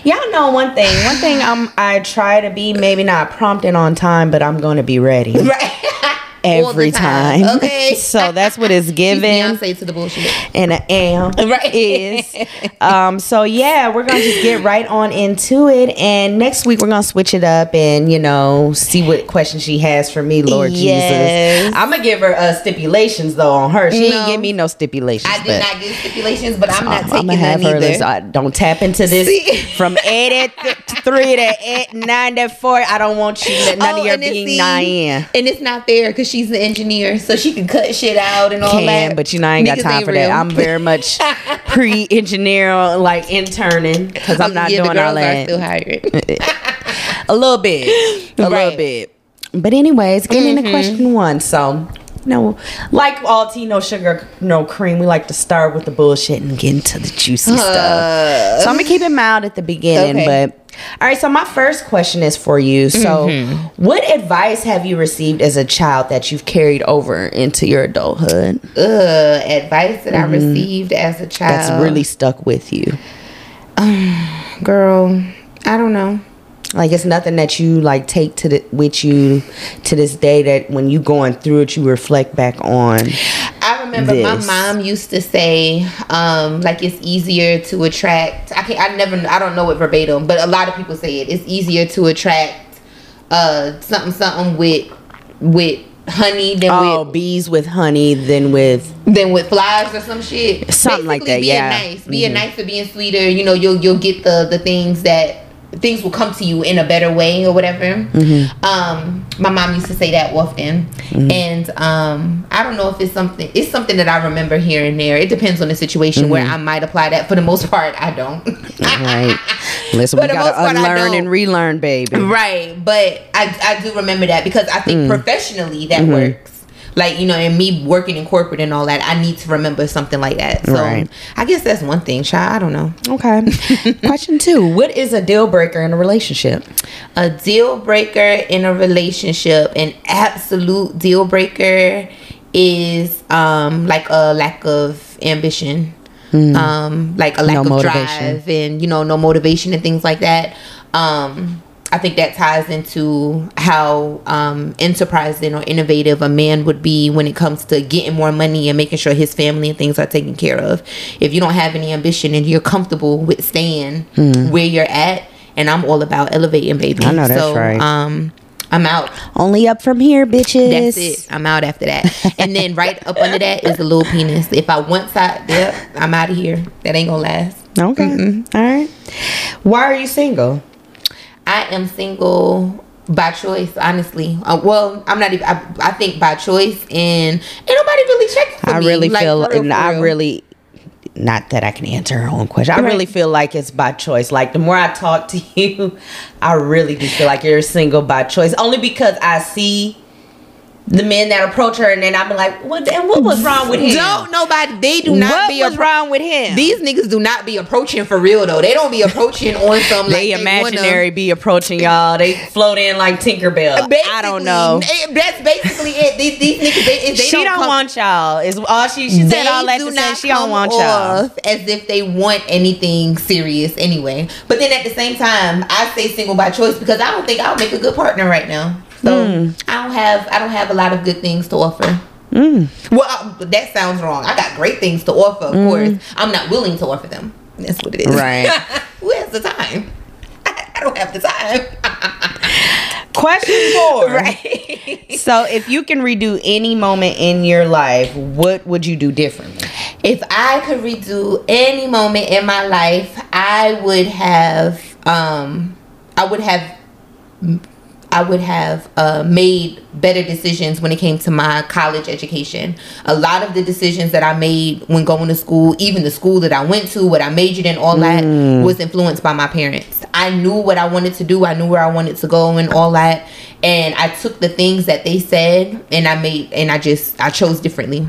Y'all know one thing. One thing I'm I try to be maybe not prompting on time, but I'm gonna be ready Right. Every time, time. okay. so that's what it's given. Beyonce to the bullshit. and I am Right. is. Um, so yeah, we're gonna just get right on into it. And next week we're gonna switch it up and you know see what questions she has for me, Lord Yes. Jesus. I'm gonna give her uh, stipulations though on her. She No. didn't give me no stipulations. I did not give stipulations, but I'm not I'm taking gonna have them her. either. Listen, I don't tap into this See? from eight at th- three to eight nine to four. I don't want you none of Oh, your and it's- being see, nine. And it's not fair because she's the engineer, so she can cut shit out and all Can, that. but you know I ain't got time for that. real. I'm very much pre-engineer, like interning, because I'm not yeah, doing the all girls that. Are still hired. a little bit, a little bit. But anyways, getting Mm-hmm. into question one. So, know, like all tea, no sugar, no cream. We like to start with the bullshit and get into the juicy stuff. So I'm gonna keep it mild at the beginning, Okay. but. All right, so my first question is for you. So, Mm-hmm. what advice have you received as a child that you've carried over into your adulthood Ugh, advice that I received as a child. that's really stuck with you? girl. I don't know. Like it's nothing that you like take to the with you to this day that when you going through it you reflect back on. I remember my mom used to say, um, like it's easier to attract. I can't. I never. I don't know it verbatim, but a lot of people say it. It's easier to attract uh something something with with honey than Oh, with bees with honey than with than with flies or some shit. Something like that, being yeah. nice, being nice or being sweeter. You know, you'll you'll get the the things that things will come to you in a better way or whatever. Um, my mom used to say that often, and um, I don't know if it's something. It's something that I remember here and there. It depends on the situation where I might apply that. For the most part, I don't. right. Listen, we gotta part, unlearn and relearn, baby. Right, but I I do remember that because I Mm. think professionally that Mm-hmm. works. Like you know, and me working in corporate and all that, I need to remember something like that. So Right. I guess that's one thing, child. I don't know. Okay. Question two: What is a deal breaker in a relationship? A deal breaker in a relationship, an absolute deal breaker, is um like a lack of ambition, um like a lack No of motivation. drive, and you know no motivation and things like that. Um, I think that ties into how um, enterprising or innovative a man would be when it comes to getting more money and making sure his family and things are taken care of. If you don't have any ambition and you're comfortable with staying where you're at, and I'm all about elevating, baby. I know that's so, right. Um, I'm out. Only up from here, bitches. That's it. I'm out after that. and then right up under that is a little penis. If I once I, yep, I'm out of here. That ain't gonna last. Okay. All right. Why are you single? I am single by choice, honestly. Uh, well, I'm not even. I, I think by choice, and ain't nobody really checking for I me. really Like, feel, real, and I real. really, not that I can answer her own question. I Right. really feel like it's by choice. Like the more I talk to you, I really do feel like you're single by choice. Only because I see the men that approach her, and then I'm like, what? And what was wrong with him? Don't nobody. They do not what be was appro- wrong with him? These niggas do not be approaching for real though. They don't be approaching on some they like imaginary be approaching y'all. They float in like Tinkerbell. Basically, I don't know. eh, That's basically it. These, these niggas, they, they she don't, come- want y'all. Is all she she said they all that do to say not she don't come want y'all. as if they want anything serious anyway. But then at the same time, I say single by choice because I don't think I'll make a good partner right now. So Hmm. I don't have I don't have a lot of good things to offer. Hmm. Well, I, that sounds wrong. I got great things to offer. Of course, I'm not willing to offer them. That's what it is. Right. Who has the time? I don't have the time. Question four. right. So, if you can redo any moment in your life, what would you do differently? If I could redo any moment in my life, I would have um I would have I would have uh, made better decisions when it came to my college education. A lot of the decisions that I made when going to school, even the school that I went to, what I majored in, all that was influenced by my parents. I knew what I wanted to do, I knew where I wanted to go, and all that. And I took the things that they said, and I made, and I just, I chose differently.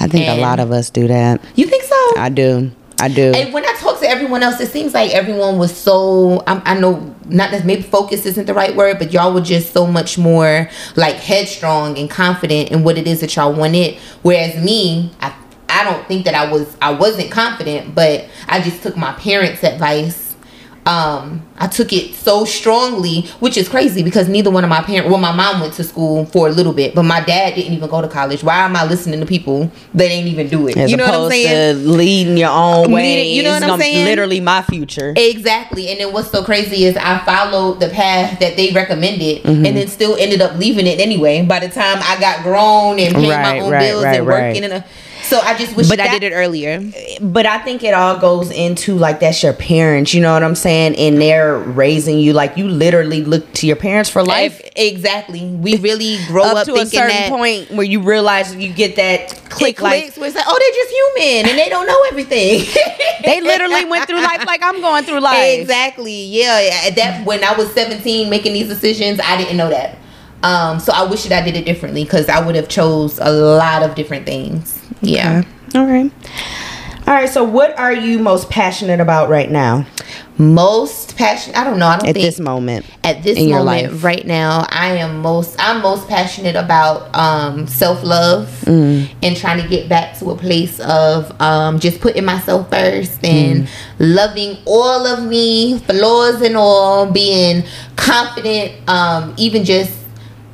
I think a lot of us do that. You think so? I do. I do. And when I talk to everyone else, it seems like everyone was so. I, I know not that maybe focus isn't the right word, but y'all were just so much more like headstrong and confident in what it is that y'all wanted. Whereas me, I I don't think that I was. I wasn't confident, but I just took my parents' advice. Um, I took it so strongly, which is crazy because neither one of my parents. Well, my mom went to school for a little bit, but my dad didn't even go to college. Why am I listening to people that ain't even do it? As you know what I'm saying? to leading your own way. Leading- you know what I'm saying? Literally my future. Exactly. And then what's so crazy is I followed the path that they recommended Mm-hmm. and then still ended up leaving it anyway by the time I got grown and paying my own right, bills right, and right. working and a, so I just wish But that I did it earlier. but I think it all goes into like that's your parents, you know what I'm saying? And they're raising you like you literally look to your parents for life. If- exactly. We really grow up, up to a certain that point where you realize you get that click like where it's like, oh, they're just human and they don't know everything. they literally went through life like I'm going through life. Exactly. Yeah. At that when I was 17 making these decisions, I didn't know that. Um, so I wish that I did it differently because I would have chose a lot of different things. Yeah. All right. All right, so what are you most passionate about right now Most passionate. I don't know. I don't at this moment? at this moment right now i am most i'm most passionate about um self-love Mm. and trying to get back to a place of um just putting myself first and Mm. loving all of me flaws and all being confident um even just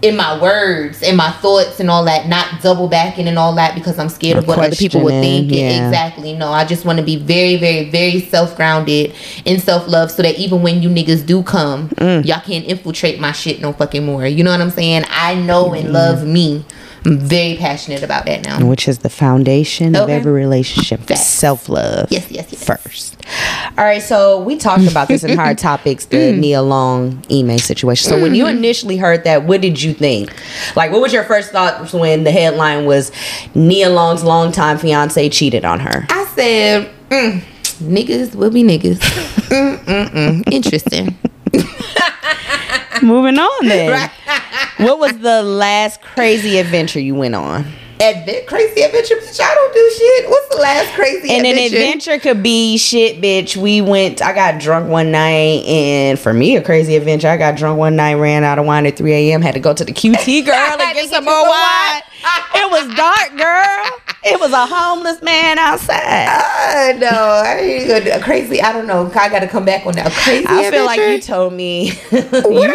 in my words and my thoughts and all that not double backing and all that because i'm scared Or of what other people would think yeah. exactly no i just want to be very very very self-grounded in self-love so that even when you niggas do come Mm. y'all can't infiltrate my shit no fucking more you know what i'm saying i know Mm-hmm. and love me i'm very passionate about that now Which is the foundation of every relationship. Self love. Yes, yes, yes. First. All right, so we talked about this in Hard Topics, the Mm. Nia Long Ime situation. So when you initially heard that, what did you think? Like, what was your first thought when the headline was Nia Long's longtime fiance cheated on her? i said mm, niggas will be niggas mm, mm, mm. interesting Moving on then. what was the last crazy adventure you went on? Advent crazy adventure bitch i don't do shit what's the last crazy And an adventure adventure could be shit, bitch. We went. I got drunk one night, and for me, a crazy adventure. I got drunk one night, ran out of wine at 3 a.m. Had to go to the QT girl and get some more wine. it was dark, girl. It was a homeless man outside. Uh, no, I ain't gonna do a crazy. I don't know. I got to come back on that. Crazy. I feel like you told me. you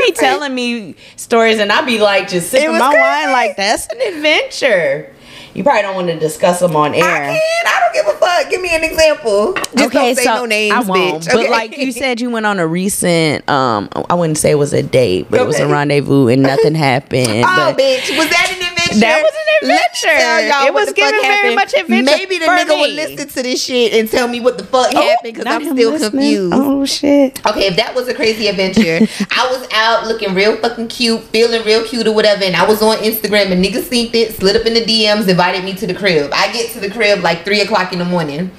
be telling me stories, and I'd be like just sipping my crazy. wine. Like that's an adventure. You probably don't want to discuss them on air. I can. I don't give a fuck. Give me an example. Just don't say no names, I won't. bitch. But Okay. like you said, you went on a recent. Um, I wouldn't say it was a date, but it was a rendezvous, and nothing happened. Oh, but bitch, was that That was an Let me adventure. tell y'all It was giving very much adventure Maybe the nigga would listen to this shit and tell me what the fuck Oh, happened because I'm still listening. confused. Oh shit! Okay, if that was a crazy adventure, I was out looking real fucking cute, feeling real cute or whatever, and I was on Instagram and niggas seen it, slid up in the DMs, invited me to the crib. I get to the crib like three o'clock in the morning.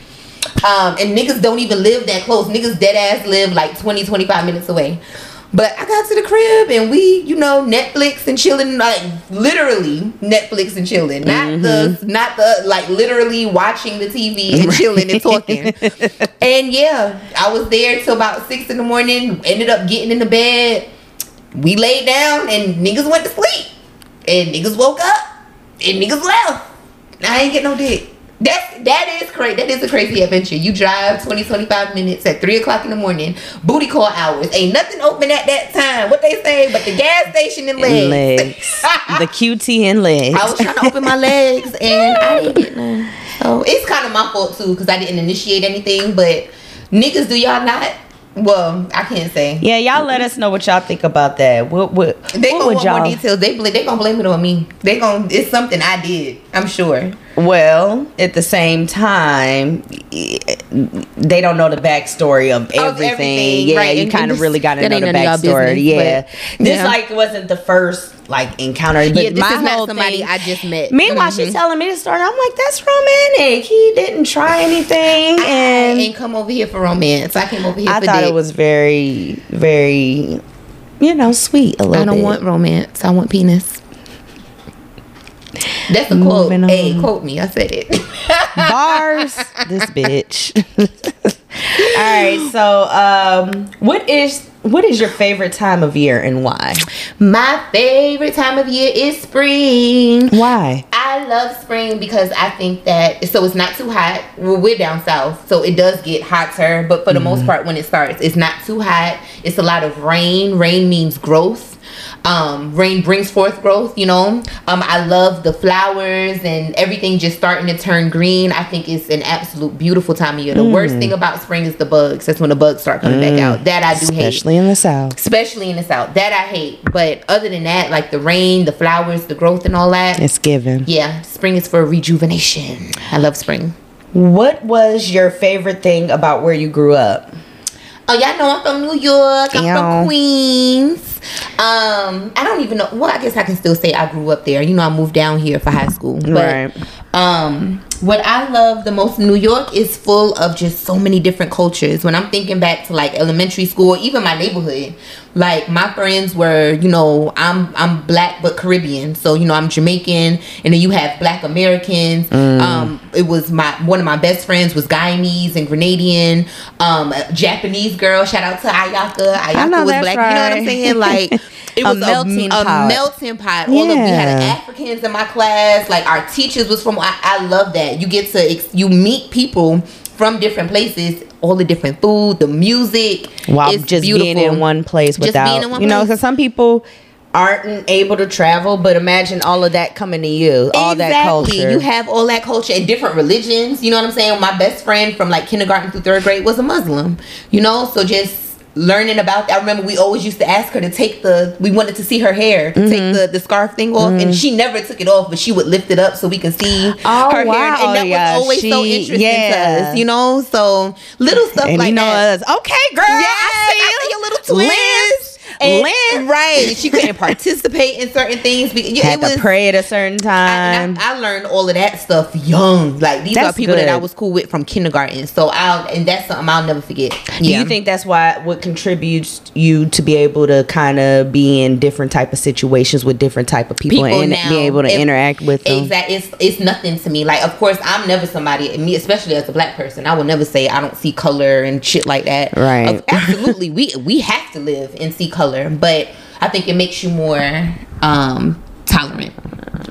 Um, and niggas don't even live that close. Niggas dead ass live like 20, 25 minutes away. But I got to the crib and we, you know, Netflix and chilling, like literally Netflix and chilling, not the, mm-hmm. not the, like literally watching the TV and chilling and talking. and yeah, I was there till about six in the morning. Ended up getting in the bed. We laid down and niggas went to sleep. And niggas woke up and niggas left. I ain't get no dick. That's that is crazy. That is a crazy adventure. You drive 20, 25 minutes at three o'clock in the morning, booty call hours. Ain't nothing open at that time. What they say, but the gas station and legs. Legs, the QT and legs. I was trying to open my legs and I didn't get none. So it's kind of my fault too because I didn't initiate anything. But niggas, do y'all not Well, I can't say. Yeah, y'all let us know what y'all think about that. What what, They what gonna would want more y'all? details. They they gonna blame it on me. They gonna it's something I did. I'm sure. Well, at the same time, they don't know the backstory of everything. everything, yeah, right, you kind of really got to know the of backstory. business, yeah, but, this yeah. like wasn't the first like encounter. But yeah, this my is not somebody thing- I just met. Meanwhile, Mhm. she's telling me the story. I'm like, that's romantic. He didn't try anything, I and ain't come over here for romance. I came over here I thought dick. it was very, very, you know, sweet. A little I don't bit. want romance. I want penis. That's a quote. Moving Hey, quote me. I said it. bars. this bitch. All right. So, um, what is what is your favorite time of year and why? My favorite time of year is spring. Why? I love spring because I think that so it's not too hot. Well, we're down south, so it does get hotter, but for the most part, when it starts, it's not too hot. It's a lot of rain. Rain means growth. Um, rain brings forth growth. You know. Um, I love the flowers and everything just starting to turn green. I think it's an absolute beautiful time of year. The worst thing about spring is the bugs. That's when the bugs start coming back out. That I do hate Especially in the south. especially in the south that i hate but other than that like the rain the flowers the growth and all that It's given. yeah spring is for rejuvenation i love spring What was your favorite thing about where you grew up? Oh y'all know i'm from new york. I'm from queens. Um i don't even know. Well i guess i can still say i grew up there. You know i moved down here for high school. But Right. um what i love the most new york is full of just so many different cultures. When i'm thinking back to like elementary school even my neighborhood like my friends were you know i'm i'm black but caribbean. So you know i'm jamaican. And then you have black americans. Um it was my one of my best friends was guyanese and grenadian. Um a japanese girl. Shout out to ayaka. Ayaka know was black. You know what i'm saying? Like it was A melting a, pot. a melting pot. All of we had Africans in my class. Like our teachers was from. I, I love that. You get to ex- you meet people from different places. All the different food, the music. While It's just being beautiful. in one place without, being one you know, because some people aren't able to travel, but imagine all of that coming to you, all that culture. You have all that culture and different religions. You know what I'm saying? My best friend from like kindergarten through third grade was a Muslim. You know, so just learning about that. I remember we always used to ask her to take the. We wanted to see her hair, Mm-hmm. take the the scarf thing off, and she never took it off, but she would lift it up so we can see Oh, her hair, and that Yeah, was always so interesting yeah. to us. You know, so little stuff and like you know that. us. Okay, girl. Yeah, I see you. your little twins. Liz. And- Liz. right? She couldn't participate in certain things. Because, yeah, Had it was, to pray at a certain time. and I, I learned all of that stuff young. Like these That's are people that I was cool with from kindergarten. So I'll and that's something I'll never forget. Do you think that's why what contributes you to be able to kind of be in different type of situations with different type of people, and now, be able to if- interact with them? Exactly. It's it's nothing to me. Like of course I'm never somebody me especially as a black person. I will never say I don't see color and shit like that. Right. Absolutely. we we have to live and see color, but I think it makes you more um tolerant.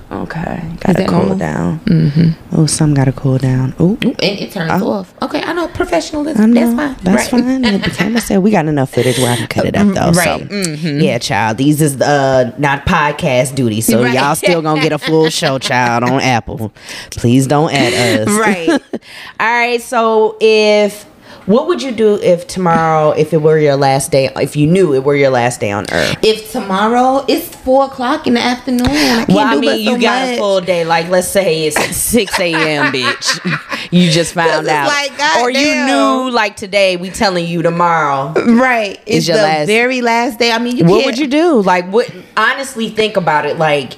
Okay, gotta cool normal? down. Mm-hmm. Oh, some gotta cool down. Oh, And it turns Oh. off. Okay, I know professionalism. I know. That's fine. That's Right. fine. And Tamara said we got enough footage where I can cut it up though. Right. So Mhm. yeah, child. These is uh not podcast duty, so Right. y'all still gonna get a full show, child, on Apple. Please don't add us. Right. All right. So if what would you do if tomorrow, if it were your last day, if you knew it were your last day on Earth? If tomorrow it's four o'clock in the afternoon, I Well, I mean, you so got a full day. Like, let's say it's 6 a.m., bitch. You just found out. like, or you knew, like, today, we telling you tomorrow. Right. It's, your the last- very last day. I mean, you What would you do? Like, what? Honestly, think about it. Like,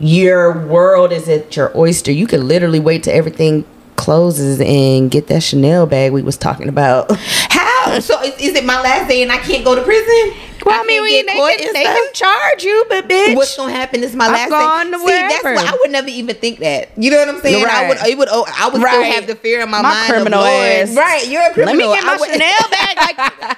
your world is at your oyster. You could literally wait till everything closes and get that Chanel bag we was talking about. How? So is, is it my last day and I can't go to prison? Well, I mean, we, they, can, they can charge you, but bitch. What's gonna happen? This is my I'm last day. See, that's why I would never even think that. You know what I'm saying? I would. Right. It would. Oh, I would Right. still have the fear in my, My mind. of, criminal Lord, ass. Right. You're a criminal. Let me get my Chanel bag. Like,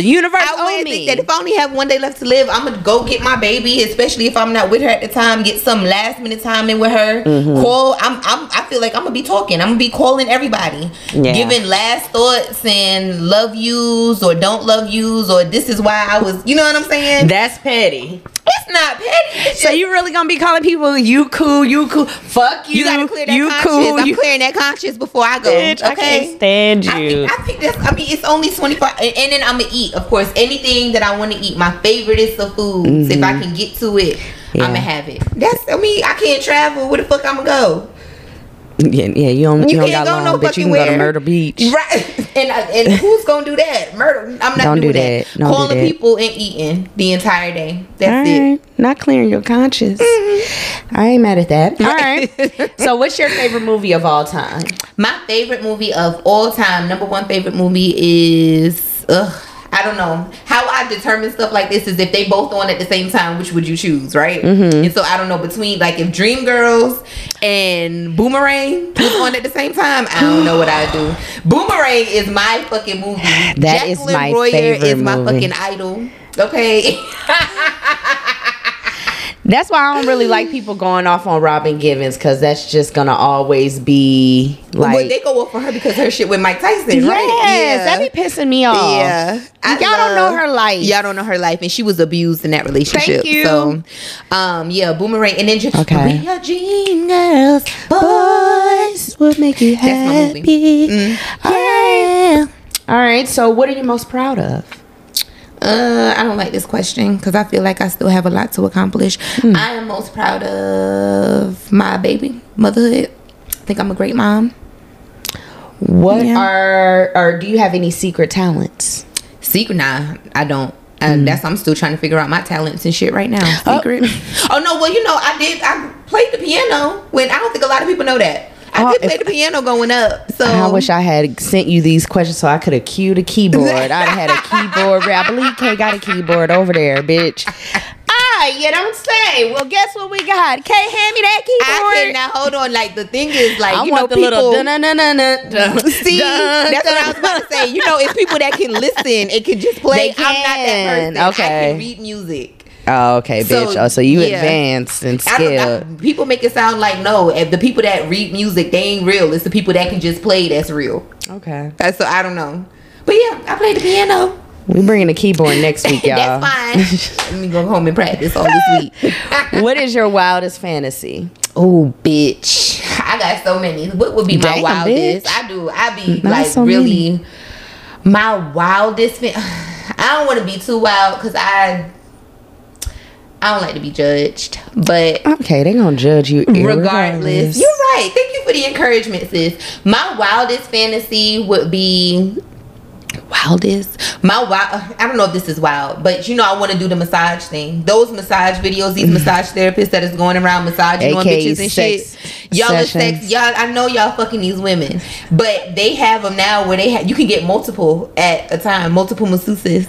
the universe I owe me. think that if I only have one day left to live, I'm gonna go get my baby, especially if I'm not with her at the time. Get some last minute time in with her. Mm-hmm. Call. I'm, I'm. I feel like I'm gonna be talking. I'm gonna be calling everybody, Yeah. giving last thoughts and love yous or don't love yous or this is why I was. You know what I'm saying? That's petty. It's not petty. It's So you really gonna be calling people you cool, you cool? Fuck you. you gotta clear that you conscience. cool. I'm you clearing that conscience before I go. Bitch, I okay. can't stand I you. think, I think that's. I mean, it's only twenty five, and, and then I'm gonna eat. Of course, anything that I want to eat. My favorite is the foods. If I can get to it, Mm-hmm. Yeah. I'm gonna have it. That's. I mean, I can't travel. Where the fuck I'm gonna go? Yeah, yeah, you don't, you, You don't can't got go long, no bitch. You fucking can go to where. Murder Beach. Right. And uh, and who's gonna do that? Murder. I'm not Don't doing do that. that. Don't do Calling that. people and eating the entire day. That's All it. Not clearing your conscience. I ain't mad at that. All right. so, what's your favorite movie of all time? My favorite movie of all time, number one favorite movie is ugh, I don't know. How I determine stuff like this is if they both on at the same time, which would you choose, right? Mm-hmm. And so I don't know between like if Dreamgirls and Boomerang was on at the same time, I don't know what I do. Boomerang is my fucking movie. That is my favorite is my movie. fucking idol. Okay. That's why I don't really like people going off on Robin Givens because that's just gonna always be like. but they go up for her because her shit with Mike Tyson, yes, right? that be pissing me off. Yeah, I y'all don't know her life. Y'all don't know her life, and she was abused in that relationship. Thank you. So, um, yeah, boomerang, and then just Okay. are dream girls, boys. would make you That's my happy. movie. Mm. Right. All right. So, what are you most proud of? Uh, I don't like this question because I feel like I still have a lot to accomplish. Hmm. I am most proud of my baby motherhood. I think I'm a great mom. What Yeah. are or do you have any secret talents? Secret, nah, I don't. And that's I'm still trying to figure out my talents and shit right now. Secret. Oh, no, well you know I did. I played the piano when I don't think a lot of people know that. I could play the piano going up. So I wish I had sent you these questions so I could have cued a keyboard. I'd have had a keyboard. I believe Kay got a keyboard over there, bitch. Ah, you don't say. Well, guess what we got? Kay, hand me that I keyboard. can now hold on. Like the thing is, like I you want know, the people. little dun-dun-dun-dun-dun. See, Dun, that's what I was about to say. You know, it's people that can listen. It can just play. They I'm not that can. person. I Okay. can read music. Oh, okay, So, bitch. oh, so you yeah. advanced and I don't, skilled. I, people make it sound like no. If the people that read music, they ain't real. It's the people that can just play that's real. okay. That's so I don't know. But yeah, I play the piano. We bringing the keyboard next week, y'all. That's fine. Let me go home and practice all this week. what is your wildest fantasy? Oh, bitch. I got so many. What would be my Damn, wildest? bitch. I do. I be Not like so really. My wildest. Fan- I don't want to be too wild because I. I don't like to be judged, but Okay, they gonna judge you regardless, you're right. Thank you for the encouragement, sis. My wildest fantasy would be wildest. My wild. I don't know if this is wild, but you know, I want to do the massage thing. Those massage videos, these massage therapists that is going around massaging on bitches and shit. Y'all are sex. Y'all, I know y'all fucking these women, but they have them now where they ha- you can get multiple at a time, multiple masseuses.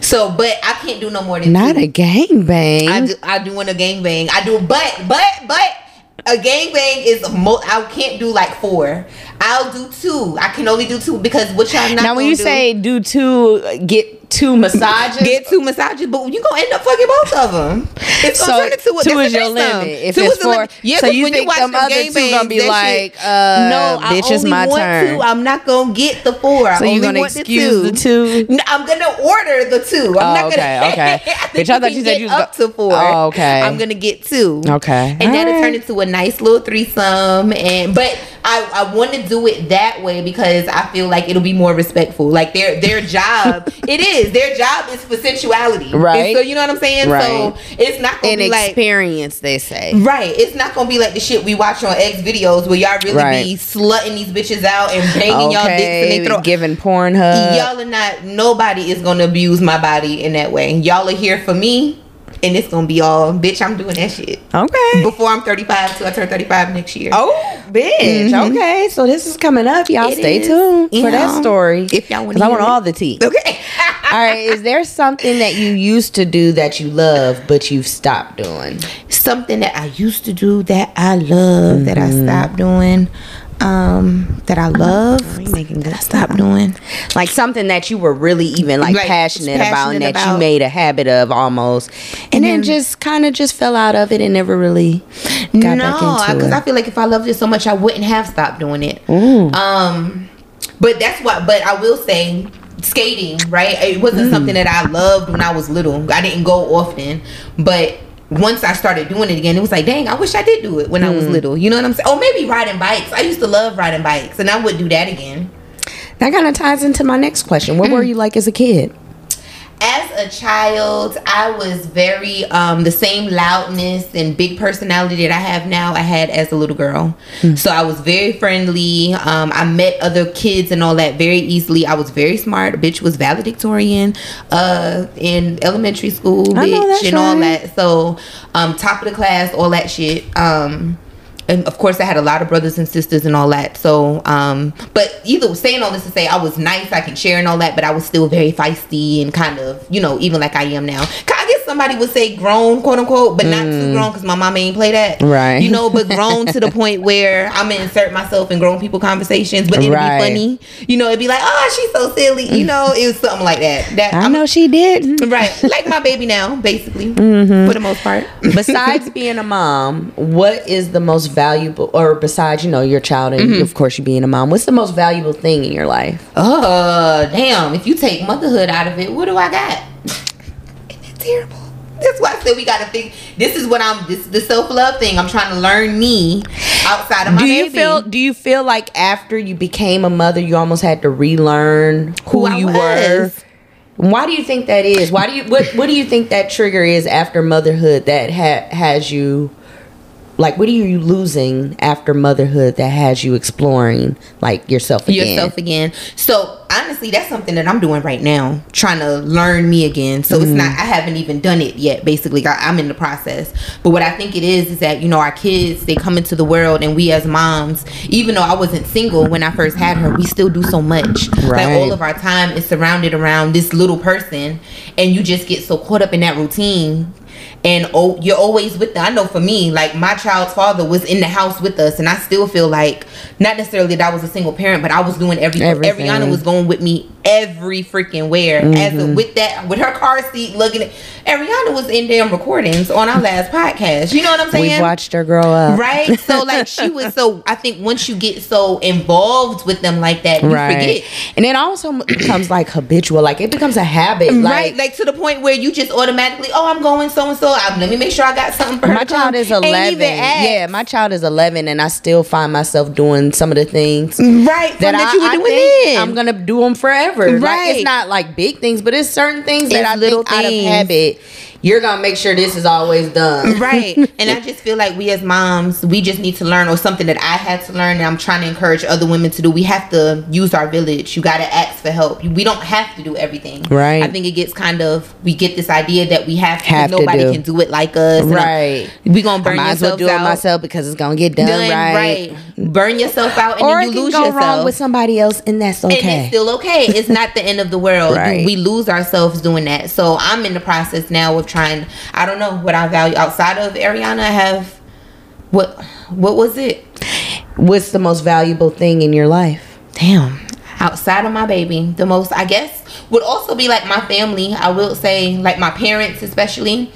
So, but I can't do no more than Not two. a gangbang. I do, I do want a gangbang. I do, but but but a gangbang is mo- I can't do like four. I'll do two. I can only do two because what y'all not. now, when you do- say do two, get two massages. get two massages, but you gonna end up fucking both of them. It's gonna So, turn into a two is your limit. If Two it's four- limit. yeah, so you when think watch them other two gonna be like, shit- uh, no, I bitch, it's my want turn. Two. I'm not gonna get the four. I So you only gonna want the excuse the two? No, I'm gonna order the two. I'm Oh, not okay, gonna. okay. I think Bitch, I thought you said you was up go- to four. Oh, okay. I'm gonna get two. Okay. and that'll turn into a nice little threesome. And but I I want to do it that way because I feel like it'll be more respectful. Like their their job, it is their job is for sensuality, Right. And so you know what I'm saying. Right. So it's not gonna An be like. experience, they say. Right, it's not gonna be like the shit we watch on XVideos where y'all really Right. be slutting these bitches out and banging y'all dicks and they throw. giving Pornhub. y'all are not. Nobody is gonna abuse my body in that way. Y'all are here for me, and it's gonna be all bitch. I'm doing that shit Okay. before I'm 35. Till I turn 35 next year. Oh, bitch. Okay, so this is coming up. Y'all It stay is. tuned You for that know, story. if y'all wanna 'Cause I want it. all the tea. Okay. all right, is there something that you used to do that you love but you've stopped doing? Something that I used to do that I love that I Mm-hmm. stopped doing. Um, that I love. making that I stopped doing. Like something that you were really even like, Like, passionate, about and passionate that you made a habit of almost. And, then, then- just kind of just fell out of it and never really got no, because I it. feel like if I loved it so much, I wouldn't have stopped doing it. Um, but that's what. But I will say, skating, right? It wasn't Mm. something that I loved when I was little. I didn't go often, but once I started doing it again, it was like, dang, I wish I did do it when I Mm. was little. You know what I'm saying? Oh, maybe riding bikes. I used to love riding bikes, and I would do that again. That kind of ties into my next question. What were Mm. you like as a kid? As a child, I was very um, the same loudness and big personality that I have now. I had as a little girl, so I was very friendly. Um, I met other kids and all that very easily. I was very smart. Bitch was valedictorian uh, in elementary school, bitch, and all that. So um, top of the class, all that shit. Um, and of course I had a lot of brothers and sisters and all that. So, um, but either saying all this to say I was nice, I can share and all that, but I was still very feisty and kind of, you know, even like I am now. I guess somebody would say grown, quote unquote, but not too grown because my mama ain't play that, Mm. Right. You know, but grown to the point where I'm gonna insert myself in grown people conversations, but it'd Right. be funny, you know. It'd be like, oh, she's so silly, you know. It was something like that. That I I'm- know she did. right, like my baby now, basically, Mm-hmm. for the most part. besides being a mom, what is the most valuable, or besides, you know, your child and Mm-hmm. of course you being a mom, what's the most valuable thing in your life? Oh, damn. If you take motherhood out of it, what do I got? Isn't that terrible? That's why I said we gotta think. This is what I'm. This is the self love thing. I'm trying to learn me outside of my do you baby. feel? Do you feel like after you became a mother, you almost had to relearn who, Who you were? Why do you think that is? Why do you what What do you think that trigger is after motherhood that ha- has you? Like, what are you losing after motherhood that has you exploring like yourself again? yourself again. So honestly, that's something that I'm doing right now, trying to learn me again. So it's mm-hmm. not. I haven't even done it yet. Basically, I, I'm in the process. But what I think it is is that you know our kids they come into the world, and we as moms, even though I wasn't single when I first had her, we still do so much. Right. Like all of our time is surrounded around this little person, and you just get so caught up in that routine. And oh, you're always with them. I know for me, like my child's father was in the house with us, and I still feel like not necessarily that I was a single parent, but I was doing everything. Everything. Ariana was going with me every freaking where. As a, mm-hmm. with that, with her car seat, looking at Ariana was in damn recordings on our last podcast. You know what I'm saying? We've watched her grow up. Right, so like she was so. I think once you get so involved with them like that, you right. forget. And it also becomes like habitual. Like it becomes a habit. right, Like, like to the point where you just automatically, oh, I'm going so and so. Let me make sure I got something for her. my child is 11. Yeah, my child is 11 and I still find myself doing some of the things right that, that, you were I doing then. I'm going to do them forever. Like Right. it's not like big things, but it's certain things that It's I little think out of habit you're going to make sure this is always done. right and i just feel like we as moms we just need to learn or something that i had to learn and i'm trying to encourage other women to do we have to use our village you got to ask for help we don't have to do everything Right. i think it gets kind of we get this idea that we have to Have 'cause to nobody do. can do it like us Right. we gonna burn I might as well yourself do it out myself because it's going to get done, Done right. burn yourself out and Or then it you can lose go yourself wrong with somebody else and that's okay. and it's still okay. It's not the end of the world. Right. We lose ourselves doing that. So I'm in the process now of trying. I don't know what I value outside of Ariana. I have what? What was it? What's the most valuable thing in your life? Damn. Outside of my baby, the most I guess would also be like my family. I will say, like my parents, especially.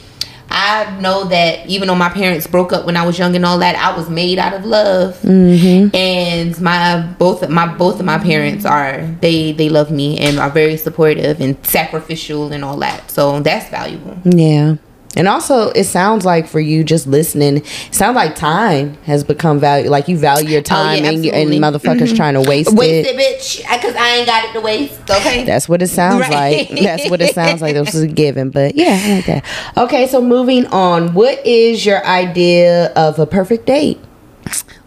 I know that even though my parents broke up when I was young and all that, I was made out of love. Mm-hmm. And my both my both of my parents are they they love me and are very supportive and sacrificial and all that. So that's valuable. Yeah. And also, it sounds like for you just listening, it sounds like time has become value. Like you value your oh, time and, you- and absolutely. motherfuckers mm-hmm. trying to waste, Waste it. it, bitch, because I ain't got it to waste. Okay. That's what it sounds Right. like. That's what it sounds like. This is a given, but yeah, I like that. Okay, so moving on. What is your idea of a perfect date?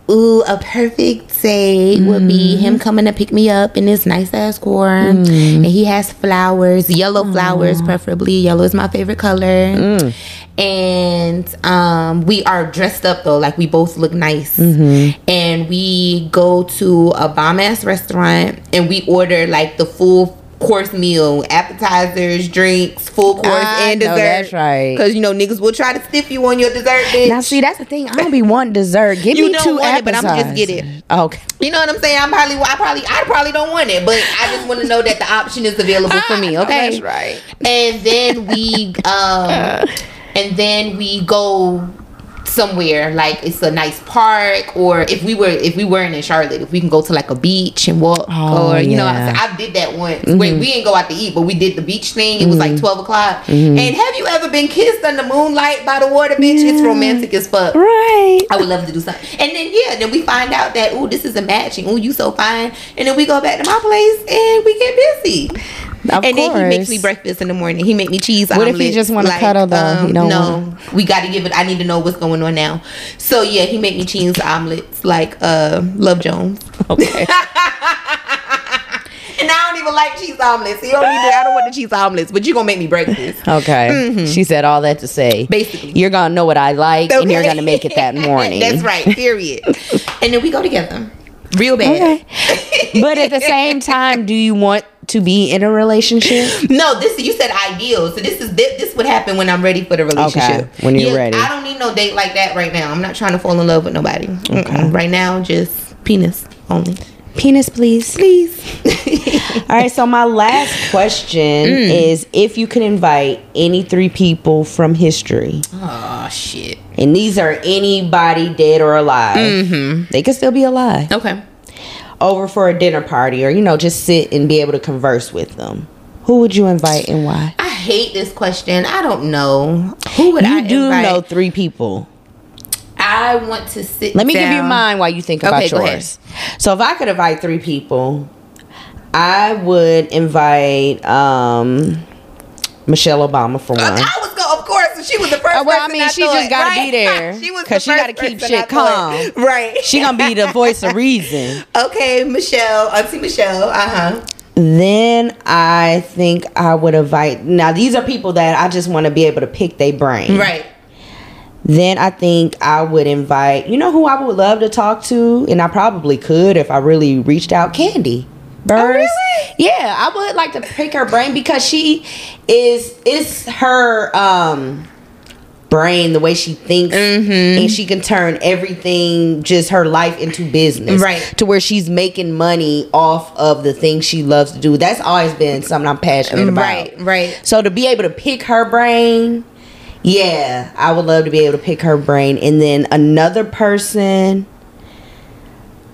Ooh, a perfect date would be mm-hmm. him coming to pick me up in this nice ass car, mm. and he has flowers, yellow flowers, mm. preferably. Yellow is my favorite color. Mm. And um, we are dressed up though, like we both look nice. Mm-hmm. And we go to a bomb ass restaurant, and we order like the full course meal, appetizers, drinks, full course, I and dessert. that's right. Because you know niggas will try to stiff you on your dessert. Bitch. Now, see, that's the thing. I don't be wanting dessert. Give You me don't two want it, but I'ma just get it. Okay. You know what I'm saying? I'm probably, I probably, I probably don't want it, but I just want to know that the option is available for me. Okay, that's right. And then we, um, and then we go somewhere like it's a nice park or if we were if we weren't in Charlotte if we can go to like a beach and walk Oh, or you know. I, I did that once where mm-hmm. we didn't go out to eat but we did the beach thing it was like mm-hmm. 12 o'clock mm-hmm. and have you ever been kissed under moonlight by the water bitch it's romantic as fuck Right. I would love to do something. And then yeah, then we find out that oh this is a matching. Oh you so fine. And then we go back to my place and we get busy. Of and then he makes me breakfast in the morning. He make me cheese omelets. What if he just wanna cuddle, though? Don't no, we got to give it. I need to know what's going on now. So yeah, he make me cheese omelets like uh Love Jones. Okay. And I don't even like cheese omelets. You don't need to, I don't want the cheese omelets, but you gonna make me breakfast. Okay. She said all that to say. Basically. You're gonna know what I like and you're gonna make it that morning. That's right. Period. and then we go together, real bad. Okay. but at the same time, do you want to be in a relationship? No, this you said ideal. So this is this, this would happen when I'm ready for the relationship. when you're ready. I don't need no date like that right now. I'm not trying to fall in love with nobody. Mm-mm. Right now, just penis only. Penis, please. Please. All right, so my last question Mm. is if you could invite any three people from history, oh shit. and these are anybody dead or alive, Mm-hmm. they could still be alive, Okay. Over for a dinner party or, you know, just sit and be able to converse with them. Who would you invite and why? I hate this question. I don't know who would You I do invite? know three people. I want to sit. Let me give you mine while you think about Okay, go yours. So if I could invite three people, I would invite um, Michelle Obama for one. Was go. Of course, she was the first. Uh, well, I person mean, she thought, just gotta right? be there, she was 'cause the she gotta keep shit calm. Right. She gonna be the voice of reason. Okay, Michelle, Auntie Michelle. Uh huh. Then I think I would invite. Now these are people that I just want to be able to pick their brain. Right. Then I think I would invite. You know who I would love to talk to, and I probably could if I really reached out. Kandi. Oh, really? Yeah, I would like to pick her brain because she is it's her um brain the way she thinks Mm-hmm. and she can turn everything just her life into business Right. to where she's making money off of the things she loves to do that's always been something i'm passionate about Right. Right. so to be able to pick her brain, yeah, I would love to be able to pick her brain. And then another person,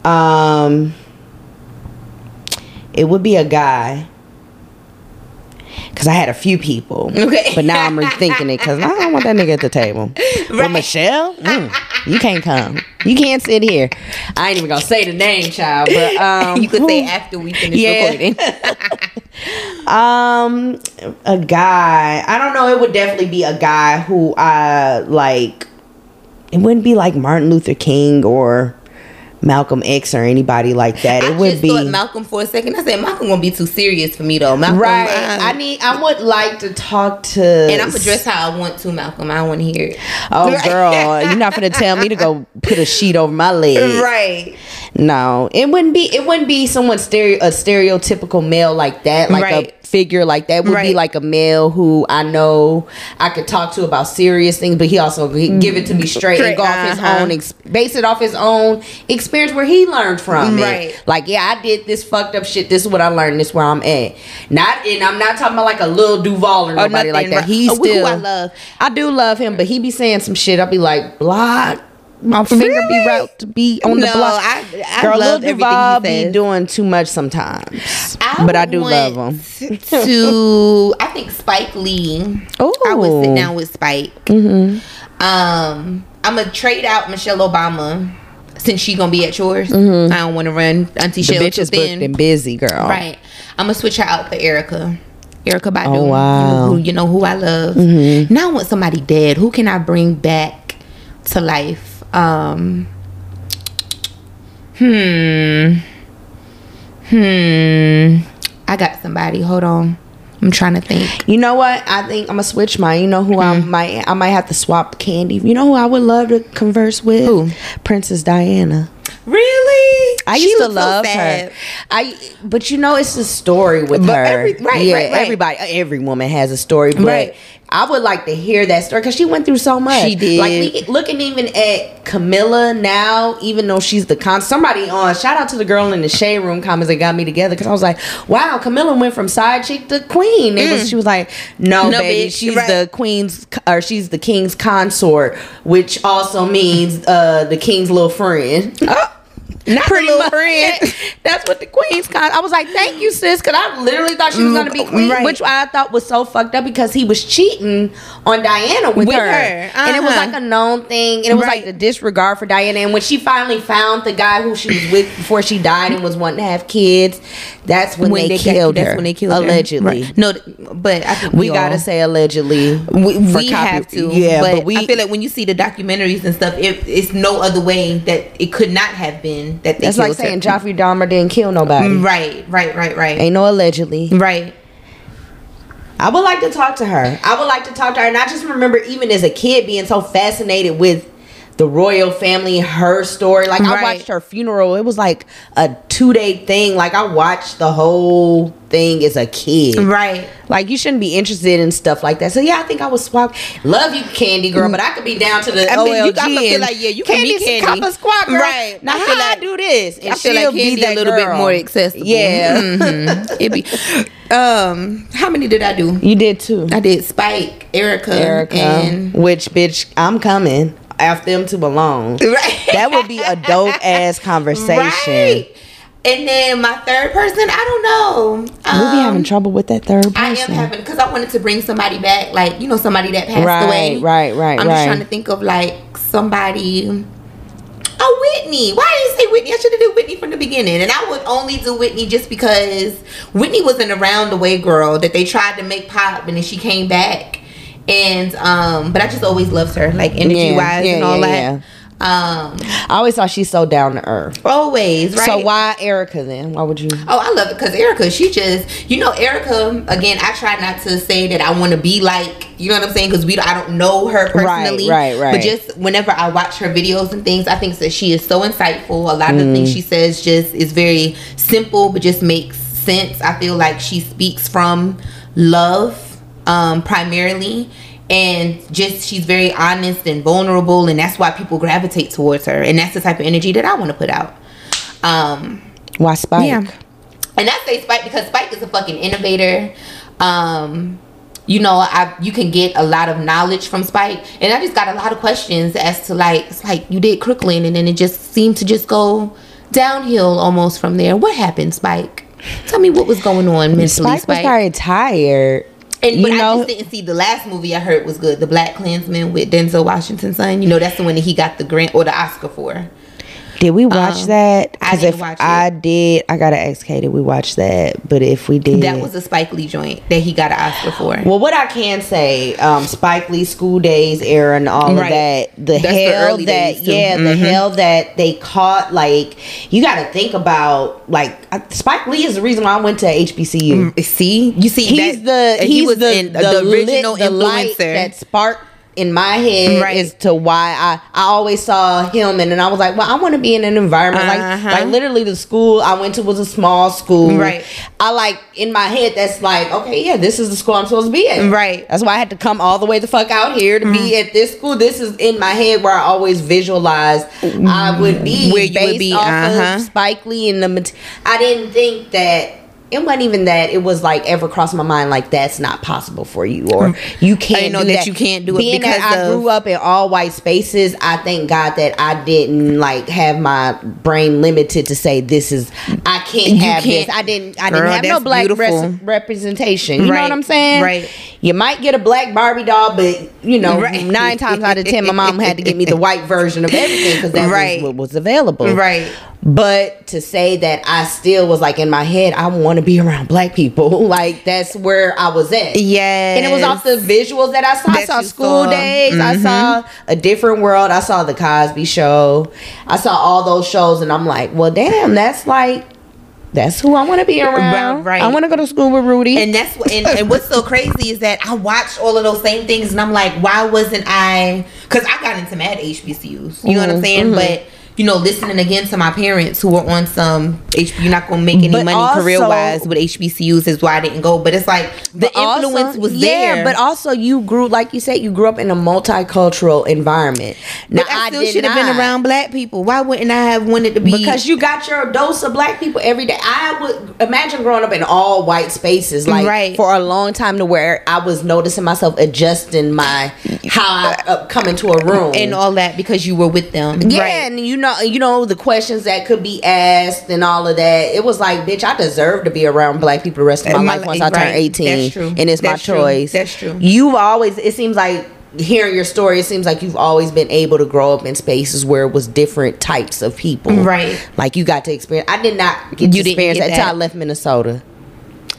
um, it would be a guy. Cause I had a few people, Okay. but now I'm rethinking it because I don't want that nigga at the table. Well, Right. Michelle, mm, you can't come. You can't sit here. I ain't even gonna say the name, child. But um, you could say after we finish Yeah. recording. um, a guy. I don't know. It would definitely be a guy who I like. It wouldn't be like Martin Luther King or Malcolm X or anybody like that. It I would be thought Malcolm for a second. I said Malcolm gonna be too serious for me though. Malcolm, right. uh, I need. I would like to talk to. and I'm gonna dress how I want to, Malcolm. I want to hear it. Oh, girl, you're not gonna tell me to go put a sheet over my leg. Right. No, it wouldn't be. It wouldn't be someone stereo a stereotypical male like that, like Right. a figure like that. Would be like a male who I know I could talk to about serious things, but he also he give it to me straight and go off his uh-huh. own, ex- base it off his own experience where he learned from. it. Right. Like, yeah, I did this fucked up shit. This is what I learned. This is where I'm at. Not, and I'm not talking about like a little Duval or nobody nothing, like that. right. He's Oh, who still I love. I do love him, but he be saying some shit. I'll be like, block. My finger be Really? right to be on the block. I- I Girl, love Lil everything Duval be says. doing too much sometimes, but I do love him. To I think Spike Lee. Oh, I would sit down with Spike. Mm-hmm. Um, I'm gonna trade out Michelle Obama since she gonna be at yours. Mm-hmm. I don't want to run Auntie The Shell bitch is booked and busy, girl. Right. I'm gonna switch her out for Erykah. Erykah Badu. Oh, wow. Who, you know who I love. Mm-hmm. Now I want somebody dead. Who can I bring back to life? Um. Hmm. Hmm. I got somebody. Hold on. I'm trying to think. You know what? I think I'm gonna switch mine. You know who I might? I might have to swap Kandi. You know who I would love to converse with? Who? Princess Diana. Really? I She used to looked so love her. I, but you know, it's a story with But her. every- right, yeah, right, right. everybody, every woman has a story, but. Right. I would like to hear that story because she went through so much. She did. Like looking even at Camilla now, even though she's the con. Somebody on shout out to the girl in the shade room comments that got me together because I was like, wow, Camilla went from side chick to queen. It was she was like, no, Mm. No, baby, bitch, she's right. the queen's or she's the king's consort, which also means uh the king's little friend. Not Pretty little much. friend. That's what the queen's con. I was like, thank you, sis, because I literally thought she was gonna be queen, Right. which I thought was so fucked up because he was cheating on Diana with, With her, her, and it was uh-huh. like a known thing, and it was Right. like the disregard for Diana. And when she finally found the guy who she was with before she died and was wanting to have kids, that's when, they, got- killed that's her. when they killed her. allegedly. Right. No, but I think We all- gotta say allegedly. we, we have to yeah, but, but we- i feel like when you see the documentaries and stuff it, it's no other way that it could not have been that they That's like her. saying Jeffrey Dahmer didn't kill nobody. right right right right Ain't no allegedly. right I would like to talk to her. I would like to talk to her. And I just remember even as a kid being so fascinated with the royal family, her story. Like I watched her funeral. It was like a two day thing. Like I watched the whole thing as a kid. right Like you shouldn't be interested in stuff like that. So yeah, I think I was swap. Love you, Kandi girl, but I could be down to the I mean, you gotta feel like, yeah, you can be Kandi. Copper squad girl. Right. Now I how feel I do this? And I feel like be that a little bit more accessible. Yeah. Mhm. It be. Um, how many did I do? You did too. I did Spike, Erykah, Erykah, and which bitch, I'm coming. After them to belong. Right. That would be a dope ass conversation. Right. And then my third person, I don't know. We'll be Um, having trouble with that third person. I am having because I wanted to bring somebody back, like you know, somebody that passed Right, away. right, right, right. I'm right. just trying to think of like somebody. Oh, Whitney! Why did you say Whitney? I should have did Whitney from the beginning, and I would only do Whitney just because Whitney was an around the way girl that they tried to make pop, and then she came back, and um, but I just always loved her, like energy wise Yeah, and all yeah, that. Um, I always thought she's so down to earth. always right. So why Erykah then? Why would you? Oh, I love it because Erykah, she just, you know, Erykah. Again, I try not to say that I want to be like, you know what I'm saying, because we, I don't know her personally, right, right. right. But just whenever I watch her videos and things, I think that she is so insightful. A lot of the Mm. things she says just is very simple, but just makes sense. I feel like she speaks from love, um, primarily. And just she's very honest and vulnerable, and that's why people gravitate towards her. And that's the type of energy that I want to put out. Um, Why Spike? yeah. And I say Spike because Spike is a fucking innovator. Um, you know, I you can get a lot of knowledge from Spike, and I just got a lot of questions as to like it's like you did Crooklyn, and then it just seemed to just go downhill almost from there. What happened, Spike? Tell me what was going on mentally, Spike, Spike. was probably tired. And you but I just didn't see the last movie I heard was good, The Black Klansman with Denzel Washington's son. You know, that's the one that he got the grant or the Oscar for. Did we watch Um, that? I 'Cause didn't if. I did, I gotta ask Kay, did we watch that? But if we did, That was a Spike Lee joint that he got an Oscar for. Well, what I can say, um, Spike Lee School Daze era and all Right. of that, the That's the hell early that yeah, the Mhm. hell that they caught, like you got to think about, like Spike Lee is the reason why I went to HBCU. See, you see, He's that- the he was the, in- the, original lit, the influencer. that sparked in my head Right. as to why I I always saw him and then I was like, well, I want to be in an environment Uh-huh. like like literally the school I went to was a small school. Right. I like in my head that's like, okay, yeah, this is the school I'm supposed to be at. Right. That's why I had to come all the way the fuck out here to be Mm-hmm. at this school. This is in my head where I always visualize I would be Where you would be, off uh-huh. of Spike Lee and the. mat- I didn't think that it wasn't even that it was like ever crossed my mind like that's not possible for you or mm. you can't know do that you can't do it Being that because I grew up in all white spaces, I thank God that I didn't like have my brain limited to say this is I can't have can't- this. I didn't. I Girl, didn't have no black res- representation. You know what I'm saying? right. You might get a black Barbie doll, but you know, Right. nine times out of ten, my mom had to get me the white version of everything because that Right. was what was available. Right. But to say that I still was like in my head, I want to be around black people. Like that's where I was at. Yes. And it was off the visuals that I saw. I saw School saw. Daze. I Mhm. saw A Different World. I saw The Cosby Show. I saw all those shows, and I'm like, well, damn, that's like, that's who I want to be around. Right. I want to go to school with Rudy. And that's what, and, and what's so crazy is that I watched all of those same things, and I'm like, why wasn't I? Because I got into mad HBCUs. You know what I'm Mhm, saying? mhm. But you know, listening again to my parents who were on some. You're not gonna make any But money career wise with HBCUs. Is why I didn't go. But it's like the But also- influence was yeah, there. but also you grew, like you said, you grew up in a multicultural environment. Now But I still should have been around black people. Why wouldn't I have wanted to be? because you got your dose of black people every day. I would imagine growing up in all white spaces, like Right. for a long time, to where I was noticing myself adjusting my how I uh, come into a room and all that because you were with them. Yeah, Right. and you know, you know the questions that could be asked and all of that. It was like, bitch, I deserve to be around black people the rest of my, my life once li- I turn eighteen, That's true. and it's That's my true. choice. That's true. You've always. It seems like hearing your story. It seems like you've always been able to grow up in spaces where it was different types of people. Right. Like you got to experience. I did not get You to experience get that until I left Minnesota.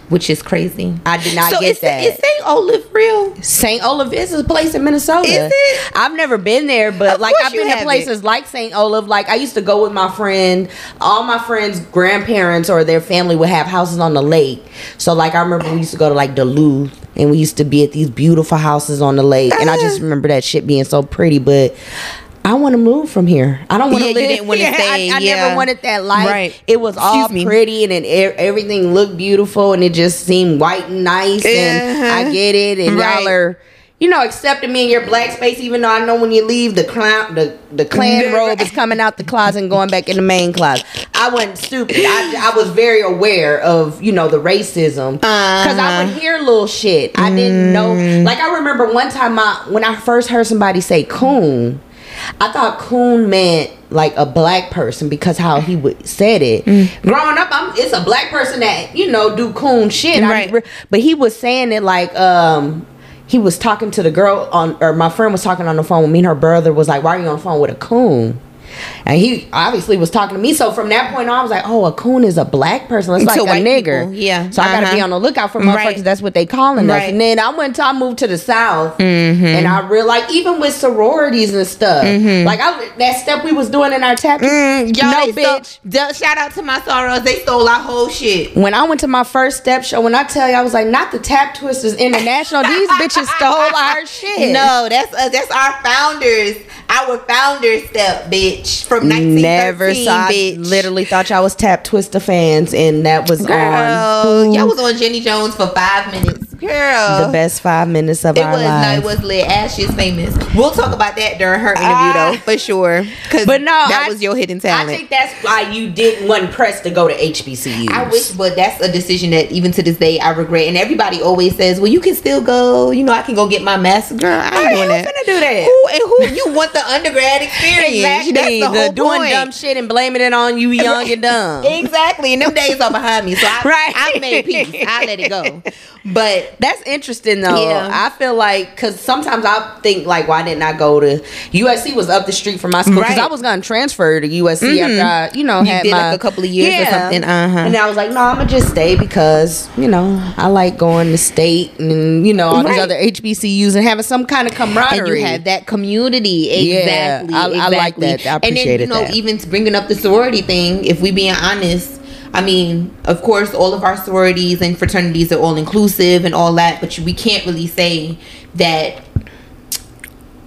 Which is crazy. I did not so get is, that. Is St. Olaf real? St. Olaf is a place in Minnesota. Is it? I've never been there, but Of like I've been to places like St. Olaf. Like I used to go with my friend. All my friends' grandparents or their family would have houses on the lake. So like I remember we used to go to like Duluth and we used to be at these beautiful houses on the lake. And I just remember that shit being so pretty, but. I want to move from here. I don't want Yeah, to you live. didn't wanna Yeah, stay, I, I yeah. never wanted that life. Right. It was all Excuse me. pretty and it, everything looked beautiful and it just seemed white and nice. And Uh-huh. I get it. And Right. y'all are you know, accepting me in your black space, even though I know when you leave, the clown, the the Klan robe is coming out the closet and going back in the main closet. I wasn't stupid. I, I was very aware of you know the racism because I would hear little shit. I didn't know. Like I remember one time, my when I first heard somebody say coon. I thought coon meant like a black person because how he would said it. Growing up, I'm it's a black person that you know do coon shit. Right. re- but he was saying it like um he was talking to the girl on or my friend was talking on the phone with me and her brother was like, Why are you on the phone with a coon? And he obviously was talking to me. So from that point on, I was like, Oh, a coon is a black person. It's like To a nigger. people, yeah. So I gotta be Uh-huh. on the lookout for motherfuckers. Right. That's what they calling us. And then I went to I moved to the south Mm-hmm. and I realized like even with sororities and stuff. Like I that step we was doing in our tap. Mm, y'all, no stole- bitch. duh, shout out to my sorrows. They stole our whole shit. When I went to my first step show, when I tell you I was like, not the Tap Twisters International, these bitches stole our shit. No, that's us. That's our founders. Our founder step, bitch, from 1913, Never saw. Bitch. literally thought y'all was Tap Twister fans, and that was Girl, on y'all was on Jenny Jones for five minutes. Girl, the best five minutes of It our was no, lives. it was lit. Ash is famous. We'll talk about that during her interview Ah. though, for sure. but no, that I- was your hidden talent. I think that's why you didn't want press to go to HBCU. I wish, but that's a decision that even to this day I regret. And everybody always says, "Well, you can still go. You know, I can go get my master." Girl, I ain't Hey, doing that. finna do that? Who and who? You want the undergrad experience? Exactly. That's the, The, whole doing point. dumb shit and blaming it on you, young and dumb. Exactly, and them days are behind me, so I, Right. I made peace. I let it go. But That's interesting though. Yeah. I feel like because sometimes I think like, why didn't I go to USC? Was up the street from my school because Right. I was gonna transfer to USC after I, you know, You had did, my, like, a couple of years or something, uh-huh. And I was like, no, I'm gonna just stay because you know I like going to state and you know all these other HBCUs and having some kind of and camaraderie. you have that community Yeah, exactly. I- I like that. I and then you know, that. even bringing up the sorority thing. If we being honest, I mean, of course, all of our sororities and fraternities are all inclusive and all that, but we can't really say that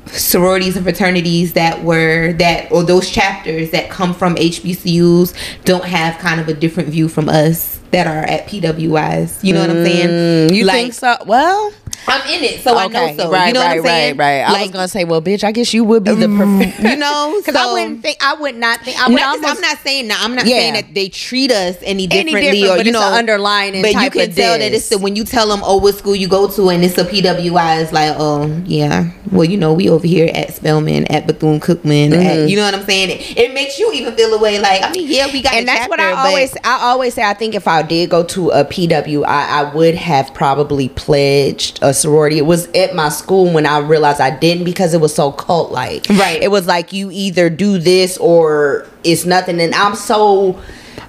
sororities and fraternities that were that or those chapters that come from HBCUs don't have kind of a different view from us that are at PWIs. You know what I'm saying? Mm, you think so? Well, I'm in it, so I know so. Right, you know right, what I'm saying? right, right. I was gonna say, well, bitch, I guess you would be the mm. perfect. you know, because I wouldn't think, I would not think, I would almost. I'm not saying that. I'm not Yeah. saying that they treat us any Any differently, different, or but you know, underlying But you can tell that it's the when you tell them, oh, what school you go to, and it's a PWI. It's like, oh, yeah. Well, you know, we over here at Spelman, at Bethune Cookman. At, mm-hmm. you know what I'm saying? It, it makes you even feel away. Like, I mean, yeah, we got, and that's what I always I always say I think if I did go to a PW I, I would have probably pledged a sorority. It was at my school when I realized I didn't because it was so cult like. Right. It was like you either do this or it's nothing and I'm so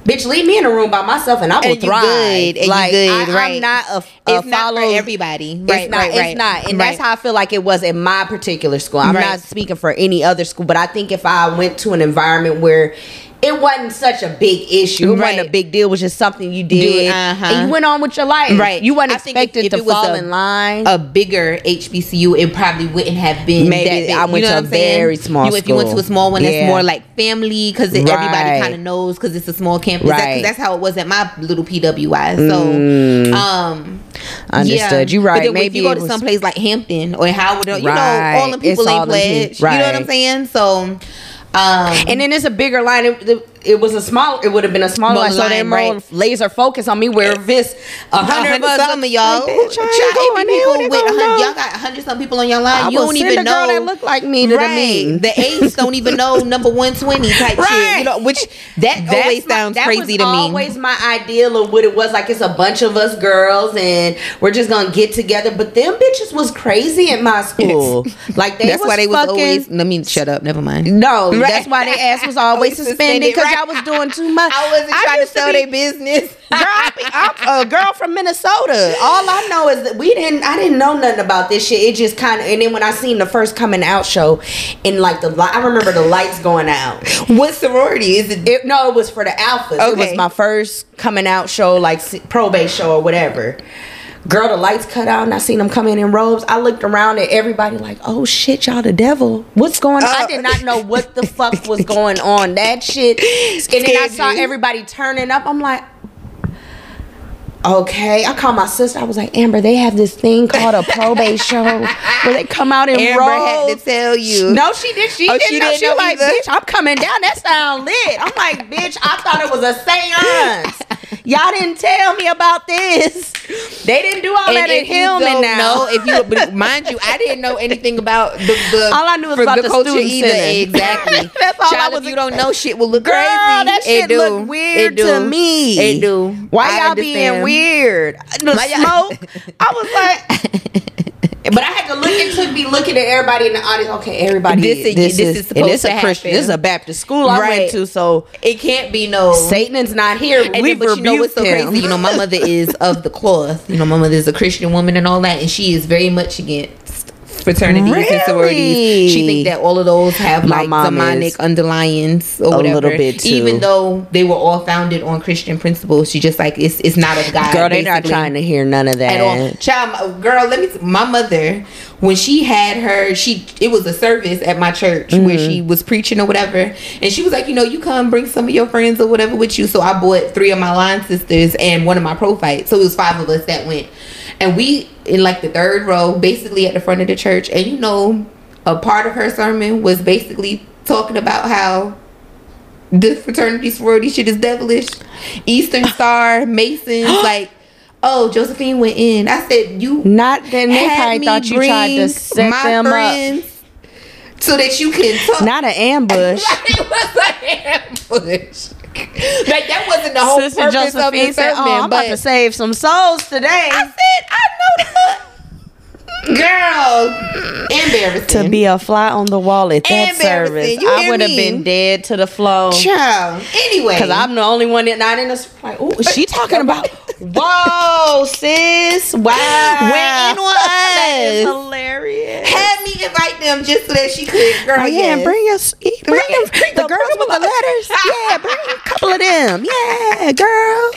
Bitch, leave me in a room by myself and I will and thrive. Good, and like, good, I, right. I'm not a, a It's not for follow- everybody. It's Right, not. right, it's right. not, and that's how I feel like it was in my particular school. I'm not speaking for any other school, but I think if I went to an environment where it wasn't such a big issue. It wasn't a big deal. It was just something you did, uh-huh. and you went on with your life. Right. You weren't I expected if- if to fall a- in line. a bigger HBCU, it probably wouldn't have been. Maybe that big. I went you know to a very small You, if you went to a small one, that's more like family because everybody kind of knows because it's a small campus. Right. Mm. That's how it was at my little PWI. So, um, Understood. yeah. You right. But then Maybe if you go to was- some place like Hampton or Howard, you Right. know, all the people ain't pledged. You know what I'm saying? So, um, and then it's a bigger line. It, it was a small. It would have been a smaller line. So they're more right. laser focus on me. Where this a hundred of us, some of y'all, like, bitch, I Child, ain't it going be in. people They with a gonna hundred, know. y'all got a hundred some people on your line. I you don't even know that look like me to the right. meeting. The aides don't even know number one twenty type shit. You know, which that That's always my- sounds that crazy to me. Always my ideal of what it was like. It's a bunch of us girls, and we're just gonna get together. But them bitches was crazy at my school. Like they that's was why they was fucking, always. Let me shut up. Never mind. No, Right. that's why their ass was always suspended because suspended, y'all was doing too much. I wasn't trying to sell their business. Girl, I I'm a girl from Minnesota. All I know is that we didn't. I didn't know nothing about this shit. It just kind of. And then when I seen the first coming out show, and like the, I remember the lights going out. what sorority is it? It, no, it was for the alphas. It was my first coming out show, like probate show or whatever. Girl, the lights cut out, and I seen them come in in robes. I looked around at everybody like, "Oh shit, y'all the devil! What's going on?" I did not know what the fuck was uh. going on. That shit, and then I saw everybody turning up. I'm like, Okay, I called my sister. I was like, Amber, they have this thing called a probate show where they come out in Amber had to tell you. No, she did. She Oh, didn't she know. didn't She know was like, either? bitch, I'm coming down. That sound lit. I'm like, bitch, I thought it was a seance. Y'all didn't tell me about this. They didn't do all And that in Hillman now. know, if you but mind you, I didn't know anything about the, the All I knew was about the student center. Exactly. That's all I Child, was if you don't know, shit will look Girl, crazy. that It do. look weird It do. to me. It do. Why I y'all being weird? The smoke. I was like, but I had to look. It took me looking at everybody in the audience. Okay, everybody. This is- this is and this supposed a to Christian. happen. This is a Baptist school I Right. went to. So It can't be no Satan's not here. And We've then, but you know what's so him. crazy? You know, my mother is of the cloth. You know, my mother is a Christian woman and all that, and she is very much against fraternities and sororities. She think that all of those have My like demonic underlyings or a whatever. little bit, too. Even though they were all founded on Christian principles, she just like it's it's not of God. Girl, they're not trying to hear none of that. at all. Child, girl, let me. My mother, when she had her, she it was a service at my church where Mm-hmm. she was preaching or whatever, and she was like, you know, you come bring some of your friends or whatever with you. So I bought three of my line sisters and one of my prophytes. So it was five of us that went, and we in like the third row, basically at the front of the church, and you know, a part of her sermon was basically talking about how the fraternity sorority shit is devilish. Eastern Star, Masons, like, oh, Josephine went in. I said, you Not then they probably thought you tried to set them up. so that you can talk. Not an ambush. it was an ambush. like that wasn't the whole Sister purpose of Josephine the said, sermon, "Oh, I'm but about to save some souls today." I said, I know the girl. Embarrassing. to be a fly on the wall at that service, You I would have been dead to the floor. child. Anyway, Cause I'm the only one that not in this. Like, oh, is she talking about? Whoa, sis! Wow, Went in on That is hilarious. had me invite them just so that she could. Girl, Oh, yeah, yes. bring us, bring them, Bring the girls with the letters. Yeah, bring a couple of them. Yeah, girl.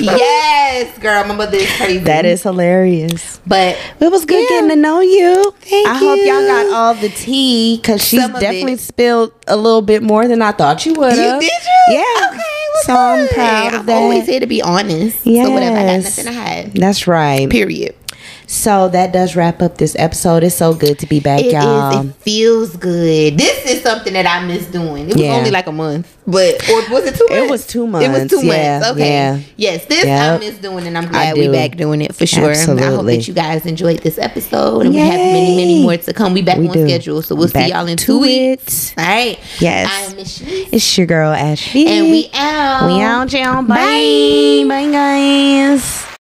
Yes, mm-hmm. girl. My mother is crazy. That is hilarious. but It was good Yeah. getting to know you. Thank you. I hope y'all got all the tea because she's definitely it. spilled a little bit more than I thought you would you have. did you? Yeah. Okay. Well, So I'm proud of I'm always here to be honest. Yeah. So whatever. I got nothing to hide. That's right. Period. So that does wrap up this episode. It's so good to be back, It is. y'all. It feels good. This is something that I miss doing. It was Yeah. only like a month, but or was it two It was two months. It was months, two yeah, months. Okay. yeah. Yes, this I Yep. miss doing, and I'm I glad we do. back doing it for sure. Absolutely. I hope that you guys enjoyed this episode, and we have many, many more to come. We back We on do. schedule, so we'll Back see y'all in two weeks. All right. Yes. I'm Miss It's your girl Ashley. and we out. we out, y'all. Bye. Bye, guys.